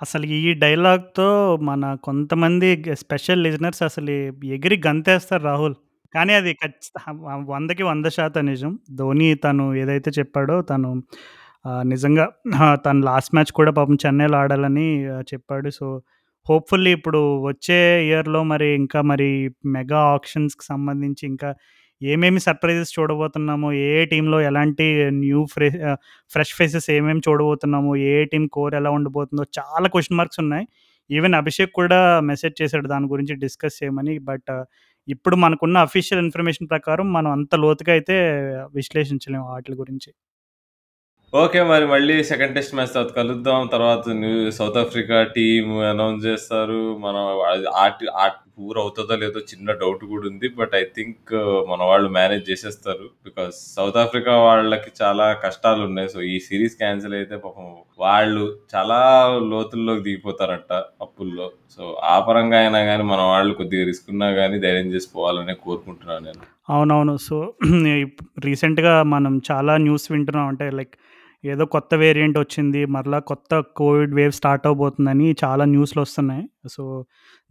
Speaker 2: అసలు ఈ డైలాగ్తో మన కొంతమంది స్పెషల్ లిజనర్స్ అసలు ఎగిరి గంతేస్తారు రాహుల్. కానీ అది ఖచ్చిత వందకి వంద శాతం నిజం. ధోని తను ఏదైతే చెప్పాడో తను ఆ, నిజంగా తను లాస్ట్ మ్యాచ్ కూడా పాపం చెన్నైలో ఆడాలని చెప్పాడు. సో హోప్ఫుల్లీ ఇప్పుడు వచ్చే ఇయర్లో మరి ఇంకా మరి మెగా ఆప్షన్స్కి సంబంధించి ఇంకా ఏమేమి సర్ప్రైజెస్ చూడబోతున్నామో ఏ ఏ టీంలో ఎలాంటి న్యూ ఫ్రె ఫ్రెష్ ఫేసెస్ ఏమేమి చూడబోతున్నాము ఏ ఏ టీం కోర్ ఎలా ఉండబోతుందో చాలా క్వశ్చన్ మార్క్స్ ఉన్నాయి. ఈవెన్ అభిషేక్ కూడా మెసేజ్ చేశాడు దాని గురించి డిస్కస్ చేయమని. బట్ ఇప్పుడు మనకున్న అఫీషియల్ ఇన్ఫర్మేషన్ ప్రకారం మనం అంత లోతుగా అయితే విశ్లేషించలేము వాటి గురించి.
Speaker 1: ఓకే మరి మళ్ళీ సెకండ్ టెస్ట్ మ్యాచ్ తర్వాత కలుద్దాం. తర్వాత new South Africa team announce చేస్తారు. మనం అది ఆట్ టి- ఆ అవుతుందో లేదో చిన్న డౌట్ కూడా ఉంది. బట్ ఐ థింక్ మన వాళ్ళు మేనేజ్ చేసేస్తారు. బికాస్ సౌత్ ఆఫ్రికా వాళ్ళకి చాలా కష్టాలు ఉన్నాయి. సో ఈ సిరీస్ క్యాన్సిల్ అయితే పాపం వాళ్ళు చాలా లోతుల్లోకి దిగిపోతారంట అప్పుల్లో. సో ఆ పరంగా అయినా కానీ మన వాళ్ళు కొద్దిగా రిస్క్ ఉన్నా కానీ ధైర్యం చేసి పోవాలనే కోరుకుంటున్నాను నేను.
Speaker 2: అవునవును. సో రీసెంట్గా మనం చాలా న్యూస్ వింటున్నాం. అంటే లైక్ ఏదో కొత్త వేరియంట్ వచ్చింది మరలా కొత్త కోవిడ్ వేవ్ స్టార్ట్ అవబోతుందని చాలా న్యూస్లు వస్తున్నాయి. సో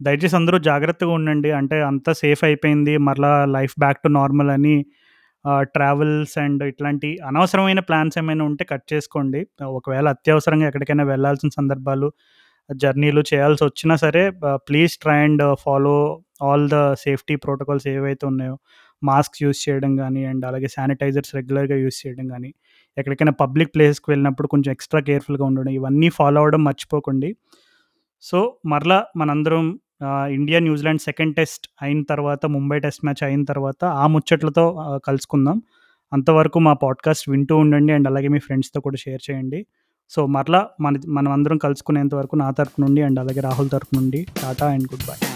Speaker 2: దయచేసి అందరూ జాగ్రత్తగా ఉండండి. అంటే అంత సేఫ్ అయిపోయింది మరలా లైఫ్ బ్యాక్ టు నార్మల్ అని ట్రావెల్స్ అండ్ ఇట్లాంటి అనవసరమైన ప్లాన్స్ ఏమైనా ఉంటే కట్ చేసుకోండి. ఒకవేళ అత్యవసరంగా ఎక్కడికైనా వెళ్ళాల్సిన సందర్భాలు జర్నీలు చేయాల్సి వచ్చినా సరే please try and follow all the safety protocols ఏవైతే ఉన్నాయో మాస్క్ యూస్ చేయడం కానీ అండ్ అలాగే శానిటైజర్స్ రెగ్యులర్గా యూస్ చేయడం కానీ ఎక్కడికైనా పబ్లిక్ ప్లేస్కి వెళ్ళినప్పుడు కొంచెం ఎక్స్ట్రా కేర్ఫుల్గా ఉండడం ఇవన్నీ ఫాలో అవ్వడం మర్చిపోకండి. సో మరలా మనందరం ఇండియా న్యూజిలాండ్ సెకండ్ టెస్ట్ అయిన తర్వాత ముంబై టెస్ట్ మ్యాచ్ అయిన తర్వాత ఆ ముచ్చట్లతో కలుసుకుందాం. అంతవరకు మా పాడ్కాస్ట్ వింటూ ఉండండి అండ్ అలాగే మీ ఫ్రెండ్స్తో కూడా షేర్ చేయండి. సో మరలా మన మనం అందరం కలుసుకునేంత వరకు నా తరపు నుండి అండ్ అలాగే రాహుల్ తరపు నుండి టాటా అండ్ గుడ్ బై.